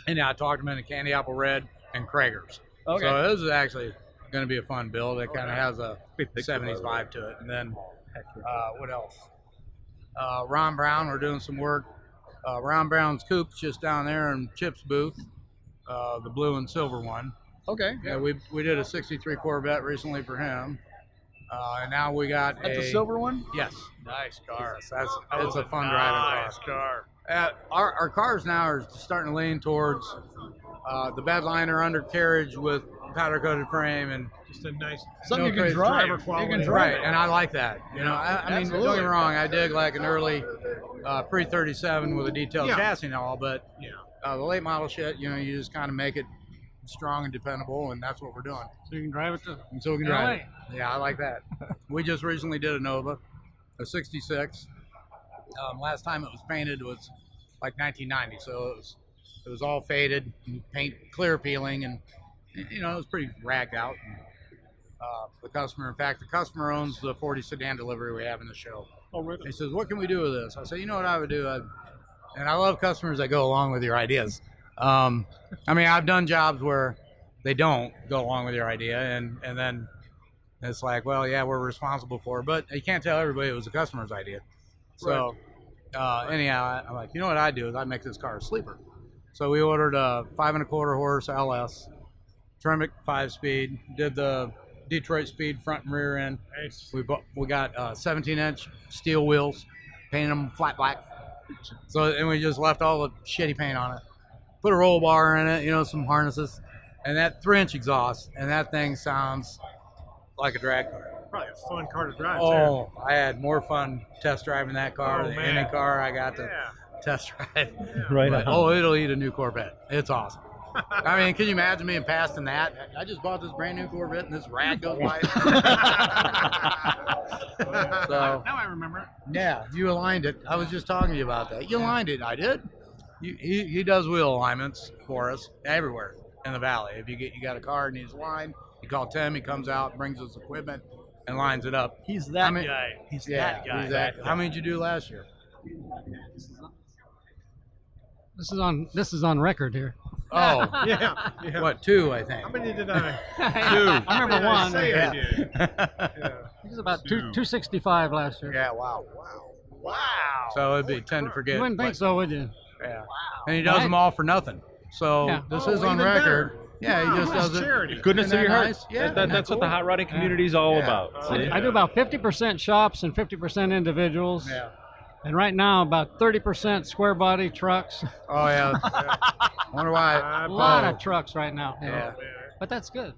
and I talked him into Candy Apple Red and Cragars. Okay. So this is actually going to be a fun build. It kind of has a Big picture, by the 70s vibe to it. And then uh, what else? Uh, Ron Brown, we're doing some work. Uh, Ron Brown's coop's just down there in Chip's booth, uh, the blue and silver one. okay. Yeah, we, we did a 63 Corvette recently for him. Uh, and now we got That's a the silver one. Yes. Nice car. Yes, that's, it's a fun driving car. car. Uh, our, our cars now are starting to lean towards uh, the bedliner undercarriage with powder coated frame and Just a nice Something No you can drive. driver You can drive. right, and I like that. You know, I, I mean, don't get me wrong, I dig like an early uh, pre 37 with a detailed Yeah. chassis and all, but Yeah. uh, the late model shit, you know, you just kind of make it strong and dependable, and that's what we're doing. So you can drive it to. And so we can LA. drive it. Yeah, I like that. we just recently did a Nova, a 66. Um, last time it was painted was like 1990, so it was it was all faded, and paint clear peeling, and you know it was pretty ragged out. And, uh, the customer, in fact, the customer owns the 40 sedan delivery we have in the show. Oh, really? He says, "What can we do with this?" I say, "You know what I would do?" I'd, and I love customers that go along with your ideas. Um, I mean, I've done jobs where they don't go along with your idea, and and then it's like, well, yeah, we're responsible for, it, but you can't tell everybody it was the customer's idea. So, uh, anyhow, I- I'm like, you know what I do is I make this car a sleeper. So we ordered a five and a quarter horse LS, Tremec five speed, did the Detroit speed front and rear end. Nice. We bought, we got uh, 17 inch steel wheels, painted them flat black. So and we just left all the shitty paint on it. Put a roll bar in it, you know, some harnesses, and that three inch exhaust, and that thing sounds like a drag car. Probably a fun car to drive. Oh, I had more fun test driving that car Oh, than man. any car I got too. to test drive. Right But, on. oh, it'll eat a new Corvette. It's awesome. I mean, can you imagine being passed in that? I just bought this brand new Corvette and this rag goes by. so, Now I remember it. yeah, you aligned it. I was just talking to you about that. You aligned it. I did. You, he, he does wheel alignments for us everywhere in the valley. If you get you got a car and needs a line, you call Tim. He comes out, brings us equipment, and lines it up. He's that I mean- guy. He's Yeah, that guy. exactly. How many did you do last year? This is on this is on record here. Oh, Yeah. yeah. what two? I think. How many did I? two. I remember did I one. say I Yeah. did? Yeah. He was about two two sixty five last year. Yeah. Wow. Wow. Wow. So it'd be ten to forget. You wouldn't think but- so, would you? Yeah. Wow. And he does Right. them all for nothing. So Yeah. this Oh, is on record. better. Yeah, Wow, he just that's does it. charity. Goodness of your heart. nice? Yeah, That- that- isn't that's that what the hot rodding community is all Yeah. about. Oh, see? yeah. I do about fifty percent shops and fifty percent individuals. Yeah. And right now, about thirty percent square body trucks. Oh yeah. Wonder why. A lot Oh. of trucks right now. Yeah. Yeah. But that's good.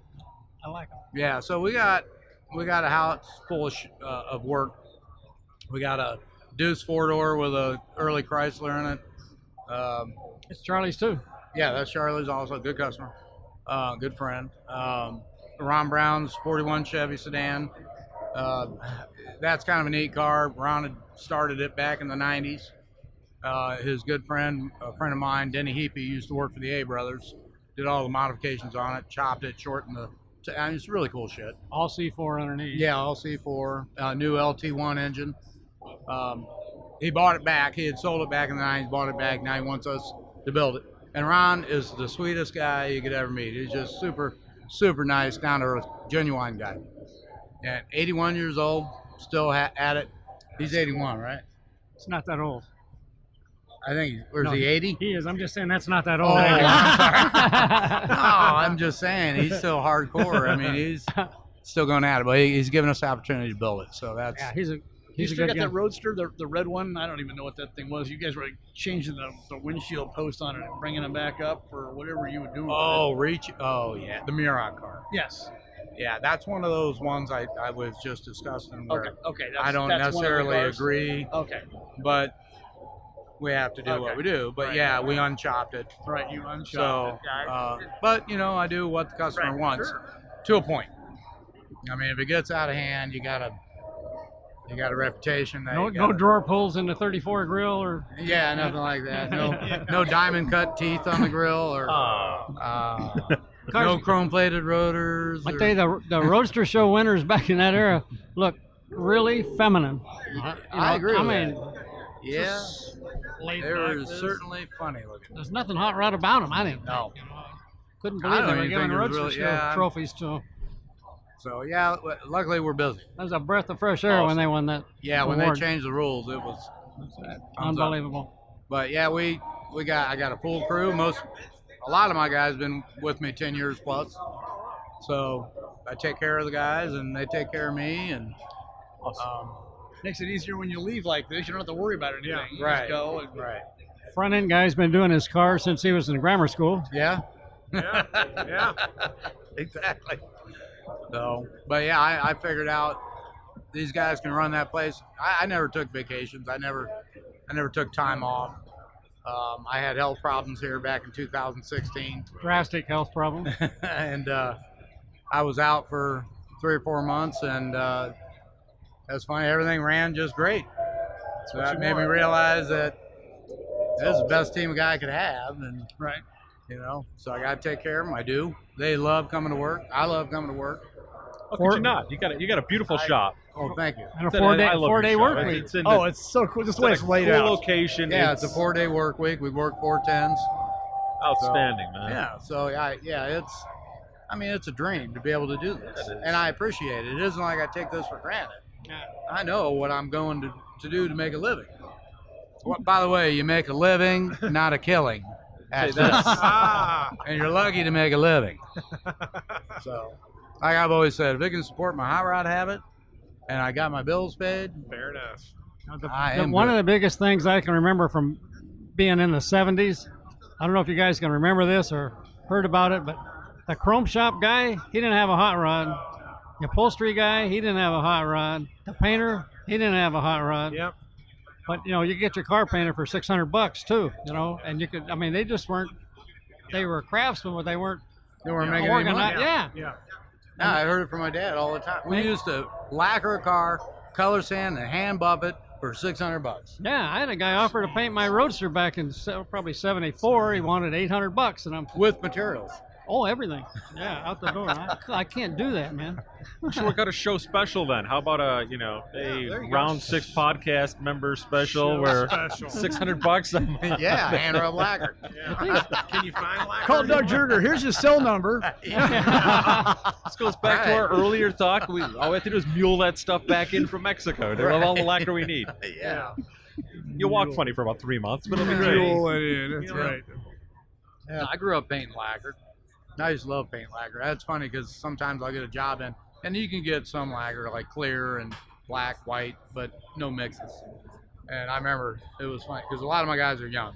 I like them. Yeah, so we got we got a house full of, uh, of work. We got a Deuce four door with a early Chrysler in it. Um, It's Charlie's too. yeah, that's Charlie's also a good customer, uh, good friend. Um, Ron Brown's 41 Chevy sedan. Uh, that's kind of a neat car. Ron had started it back in the 90s. Uh, his good friend, a friend of mine, Denny Heapy, used to work for the A Brothers. Did all the modifications on it, chopped it, shortened the. I mean, it's really cool shit. All C4 underneath. Yeah, all C4, uh, new LT1 engine. Um, he bought it back. He had sold it back in the 90s, bought it back. Now he wants us to build it. And Ron is the sweetest guy you could ever meet. He's just super, super nice, down to earth, genuine guy. And 81 years old, still ha- at it. He's 81, right? It's not that old. I think, he's- or is No, he 80? He is. I'm just saying that's not that Oh, old. I'm No, I'm just saying he's still hardcore. I mean, he's still going at it, but he- he's giving us the opportunity to build it. So that's yeah, he's a You he's a still good got guy. that roadster, the, the red one. I don't even know what that thing was. You guys were changing the, the windshield post on it and bringing them back up or whatever you would do. with Oh, reach! Oh, yeah, the Muron car. yes. Yeah, that's one of those ones I, I was just discussing where Okay. Okay. That's, I don't that's one of the necessarily agree, Okay. but we have to do Okay. what we do. But Right. yeah, we unchopped it. Right. You unshot So, it, guy. uh, but you know, I do what the customer Right, wants sure. to a point. I mean, if it gets out of hand, you gotta you got a reputation that no, you no drawer pulls in the 34 grill or Yeah, nothing like that. No, no diamond cut teeth on the grill or uh, no chrome plated rotors. I tell you, the, the Roadster Show winners back in that era look really feminine. You know, I agree I with mean, that. yeah, they were certainly funny looking. There's nothing hot rod about them. I didn't. No. think, you know. Couldn't believe they were giving Roadster there's Show yeah, trophies to them. So yeah, luckily we're busy. That was a breath of fresh air when they won that. Yeah, when they changed the rules, it was thumbs up. Unbelievable. But yeah, we we got I got a full crew. Most a lot of my guys been with me ten years plus. So I take care of the guys and they take care of me and um, Makes it easier when you leave like this. You don't have to worry about anything. Yeah, You right, Just go. And, right. Front end guy's been doing his car since he was in grammar school. Yeah. Yeah, yeah. exactly. So, but yeah, I, I figured out these guys can run that place. I, I never took vacations. I never, I never took time off. Um, I had health problems here back in 2016, Drastic health problem. and uh, I was out for three or four months, and uh, that's funny. Everything ran just great. So that made me realize that this is the best team a guy could have, and right. you know, so I got to take care of them. I do. They love coming to work. I love coming to work. How could you not? You got a, you got a beautiful shop. Oh, thank you. And a four day four day work week. It's in Oh, the, it's so cool. Just the it's way in it's laid cool out. location. Yeah, it's, a four day work week. We work four tens. outstanding, man. Yeah, so I yeah, it's I mean it's a dream to be able to do this. It is. And I appreciate it. It isn't like I take this for granted. Yeah. I know what I'm going to, to do to make a living. Well, by the way, you make a living, not a killing. At this. Ah, and you're lucky to make a living. So, like I've always said, if it can support my hot rod habit, and I got my bills paid, fair enough. The- I the- one good. of the biggest things I can remember from being in the 70s, I don't know if you guys can remember this or heard about it, but the chrome shop guy, he didn't have a hot rod. The upholstery guy, he didn't have a hot rod. The painter, he didn't have a hot rod. Yep. But you know, you get your car painted for 600 bucks too, you know, and you could. I mean, they just weren't. They were craftsmen, but they weren't they weren't making any money. organized. Yeah. Yeah. Yeah, I heard it from my dad all the time. We used to lacquer a car, color sand, and hand buff it for six hundred bucks. Yeah, I had a guy offer to paint my Roadster back in probably '74. He wanted 800 bucks, and I'm with materials. Oh, everything. Yeah, out the door. I, I can't do that, man. We should work out a show special then. How about a you know a there you go. round six podcast member special Show where six hundred bucks? a month. yeah, hand rub lacquer. Yeah. Can you find lacquer? Call Doug Jerger. Here's his cell number. This goes back to our earlier talk. We all we have to do is mule that stuff back in from Mexico. We'll have all the lacquer we need. yeah. You'll walk funny for about three months, but it'll be great. Mule it in. That's right. Yeah, I grew up painting lacquer. I just love paint lacquer. That's funny because sometimes I'll get a job in, and you can get some lacquer like clear and black, white, but no mixes. And I remember it was funny because a lot of my guys are young,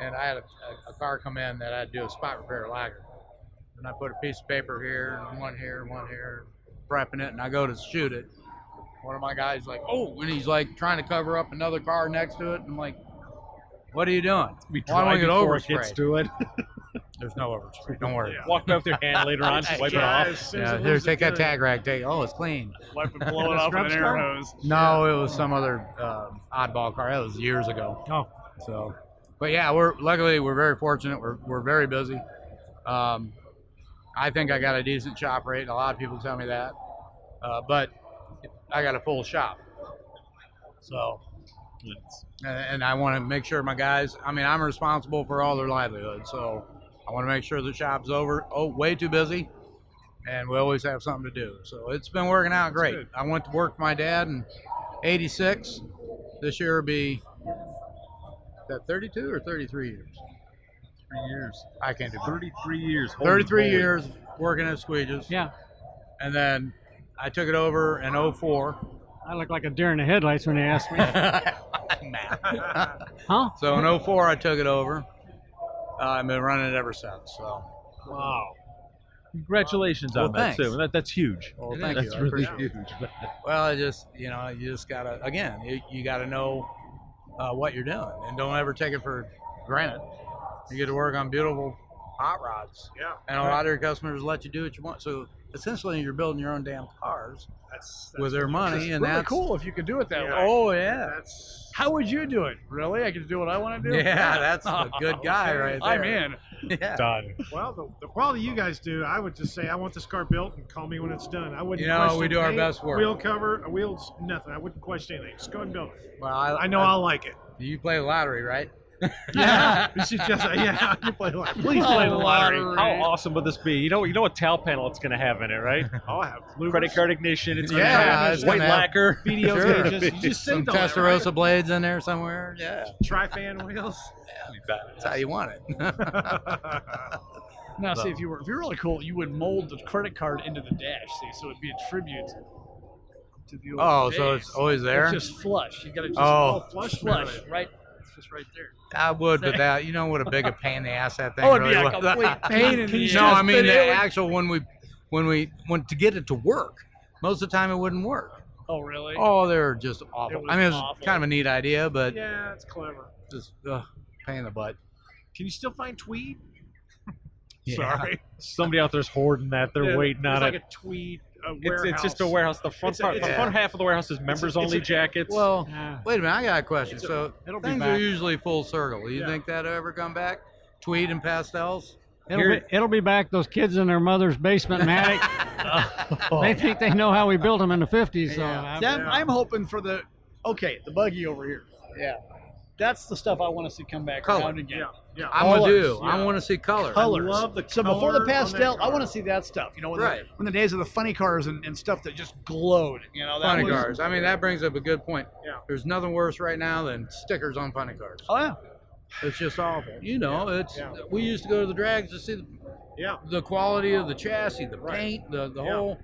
and I had a, a, a car come in that I'd do a spot repair lacquer, and I put a piece of paper here and one here and one here, prepping it, and I go to shoot it. One of my guys like, oh, and he's like trying to cover up another car next to it. And I'm like, what are you doing? We Why don't we get before it gets to it. There's no overspray. Don't worry. Walk by with your hand later on, just wipe it off. as soon as Yeah, it here, take that tag rag. Take. Oh, it's clean. Wipe and blow it off with an air hose. No, it was some other uh, oddball car. That was years ago. Oh. So, but yeah, we're luckily we're very fortunate. We're we're very busy. Um, I think I got a decent shop rate. A lot of people tell me that, uh, but I got a full shop. So, and, and I want to make sure my guys. I mean, I'm responsible for all their livelihood, so I want to make sure the shop's over. Oh, way too busy, and we always have something to do. So it's been working out great. good. I went to work for my dad in '86. This year will be that 32 or 33 years. Three years. I can't do 30. Thirty-three years. 33 moly. years working at Squeeg's, Yeah, and then I took it over in 04. I look like a deer in the headlights when they ask me. Huh? So in 04, I took it over. Uh, I've been running it ever since. So, Wow. Congratulations Well, on that thanks. too. That, that's huge. well, It thank is. you. That's I really huge. Well, I just, you know, you just gotta, again, you, you gotta know uh, what you're doing, and don't ever take it for granted. You get to work on beautiful hot rods, Yeah. and a lot of your customers let you do what you want. So essentially, you're building your own damn cars That's, with their money, It's and really that's cool if you could do it that Yeah. way. Oh yeah, That's How would you do it? Really? I could do what I want to do? yeah, that's a good guy right there. I'm in. Yeah. Done. well. The, the quality you guys do, I would just say I want this car built and call me when it's done. I wouldn't. You know, question we do our paint, best work. Wheel cover, wheels, nothing. I wouldn't question anything. Just go ahead and build it. Well, I, I know I, will like it. You play the lottery, right? Yeah. you should just uh, yeah. You play the lottery. Please play the oh, lottery. How awesome would this be? You know, you know what tail panel it's going to have in it, right? I'll have louvers, Credit card ignition. It's going to Yeah, have it's white gonna have- lacquer. videos, Sure. gauges. You just Some saved Testarossa right? blades in there somewhere. Yeah, Tri-fan wheels. Yeah, that's how you want it. Now, see, if you were if you're really cool, you would mold the credit card into the dash, see, so it'd be a tribute to the old oh, so it's always there. It's just flush. You got to just Oh. all Flush flush, right? It's just right there. I would, but that you know what a big a pain in the ass that thing Oh, it'd be a was. complete pain in the ass. no, I mean but the actual when we when we went to get it to work. Most of the time, it wouldn't work. Oh, really? Oh, they're just awful. I mean, it was awful. kind of a neat idea, but Yeah, it's clever. just ugh, pain in the butt. Can you still find tweed? Yeah. Sorry. Somebody out there's hoarding that. They're Yeah, waiting there's on like it. a tweed uh, It's, warehouse. it's just a warehouse. The front It's a- part, the it's front half of the warehouse is members it's a- only jackets. Well, Yeah. wait a minute, I got a question. A- so it'll things back. are usually full circle. Do you Yeah. think that'll ever come back? Tweed and pastels. It'll Here- be, it'll be back. Those kids in their mother's basement in attic. They think they know how we built them in the 50s. So Yeah. I'm- I'm, Yeah. I'm hoping for the okay, the buggy over here. Yeah. That's the stuff I want to see come back Color. around again. Yeah, yeah. I'm gonna do. Colors, I want to see color. Colors. love the so before the color on that pastel, I want to see that stuff. You know, when, Right. the, when the days of the funny cars and, and stuff that just glowed. You know, that Funny was, cars. I mean, that brings up a good point. Yeah. There's nothing worse right now than stickers on funny cars. Oh yeah. It's just awful. You know, it's Yeah. we used to go to the drags to see the, Yeah. the quality of the chassis, the Right. paint, the the Yeah. whole.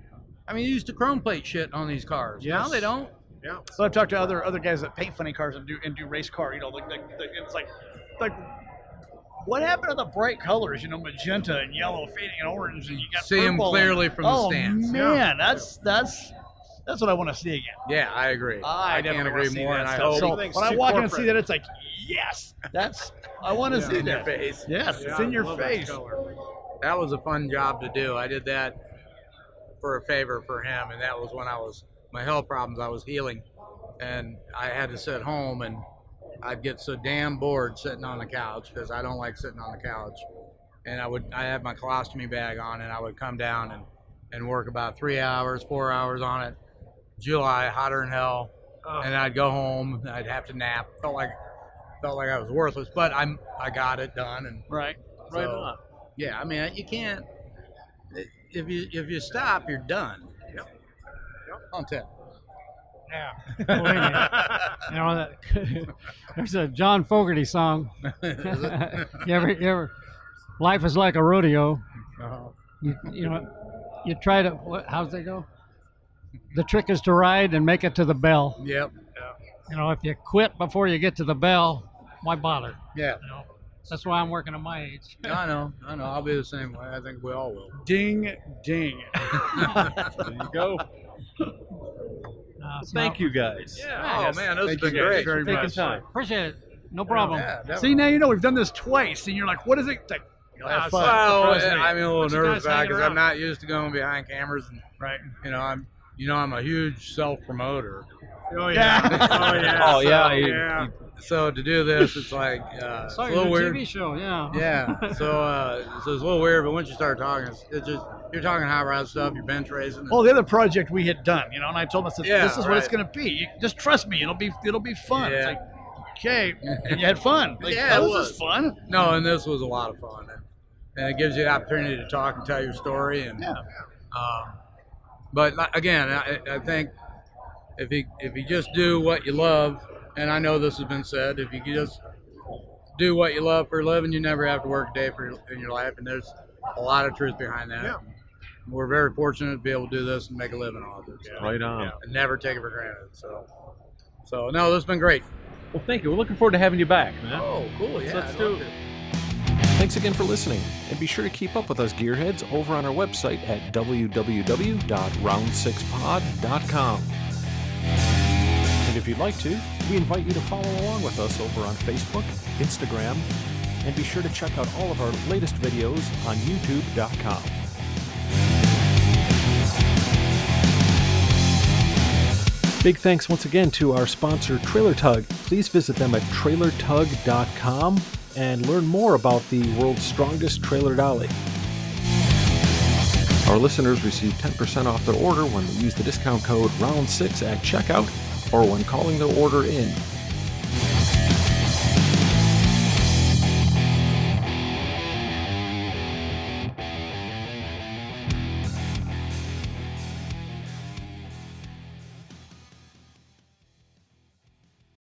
I mean, you used to chrome plate shit on these cars. Now they don't. Yeah. So I've talked to other other guys that paint funny cars and do and do race car. You know, like, like, like it's like like what happened to the bright colors? You know, magenta and yellow fading and orange, and you got see them clearly and, from the oh, stands. man, that's that's that's what I want to see again. Yeah, I agree. I, can't definitely agree more, and I hope So when I too walk in and see that, it's like yes, that's I want to Yeah. see in your that. face. Yes, it's in your I love that face. That was a fun job to do. I did that for a favor for him, and that was when I was my health problems. I was healing, and I had to sit home, and I'd get so damn bored sitting on the couch because I don't like sitting on the couch. and I would I had my colostomy bag on, and I would come down and and work about three hours, four hours on it. July, hotter than hell, Oh. and I'd go home. I'd have to nap. Felt like felt like I was worthless, but I'm I got it done, and Right. Right so, on. Yeah, I mean you can't if you if you stop, you're done. Yep. On ten. Yeah. Believe me. you know that there's a John Fogerty song. you ever, you ever, life is like a rodeo. Uh-huh. You, you know, you try to. What, how's they go? The trick is to ride and make it to the bell. Yep. You know, if you quit before you get to the bell, why bother? Yeah. You know, that's why I'm working at my age. I know. I know. I'll be the same way. I think we all will. Ding, ding. There you go. Uh, so Thank you guys. Oh man, this has Thank you been great. very Taking much. time. Appreciate it. No problem. Yeah, definitely. See, now you know we've done this twice, and you're like, what is it? It's Like, you'll have fun. Well, I'm a little nervous guys about because I'm not used to going behind cameras, and Right. you know, I'm, you know, I'm a huge self promoter. Oh yeah. oh yeah. Oh, yeah, So, you- yeah. So to do this, it's like uh, it's a little new weird. TV show, yeah. Yeah. So, uh, so it's a little weird, but once you start talking, it's, it's just you're talking high rod stuff, you're bench racing. Oh, the other project we had done, you know, and I told him, I said, Yeah, this is what it's going to be. You, just trust me, it'll be it'll be fun. It's Yeah. like, okay, and you had fun. Like, Yeah, oh, it this was. is fun. No, and this was a lot of fun, and, and it gives you the opportunity to talk and tell your story. And Yeah. um, but again, I, I think if you if you just do what you love, and I know this has been said, if you just do what you love for a living, you never have to work a day for your, in your life, and there's a lot of truth behind that. Yeah. We're very fortunate to be able to do this and make a living off it, so, Right on. and never take it for granted. So, so no, this has been great. Well, thank you. We're looking forward to having you back, man. Oh, cool! Yeah, let's I'd do love it. to. Thanks again for listening, and be sure to keep up with us gearheads over on our website at www.round6pod.com. And if you'd like to, we invite you to follow along with us over on Facebook, Instagram, and be sure to check out all of our latest videos on youtube.com. Big thanks once again to our sponsor, Trailer Tug. Please visit them at trailertug.com and learn more about the world's strongest trailer dolly. Our listeners receive 10% off their order when they use the discount code ROUND6 at checkout or when calling their order in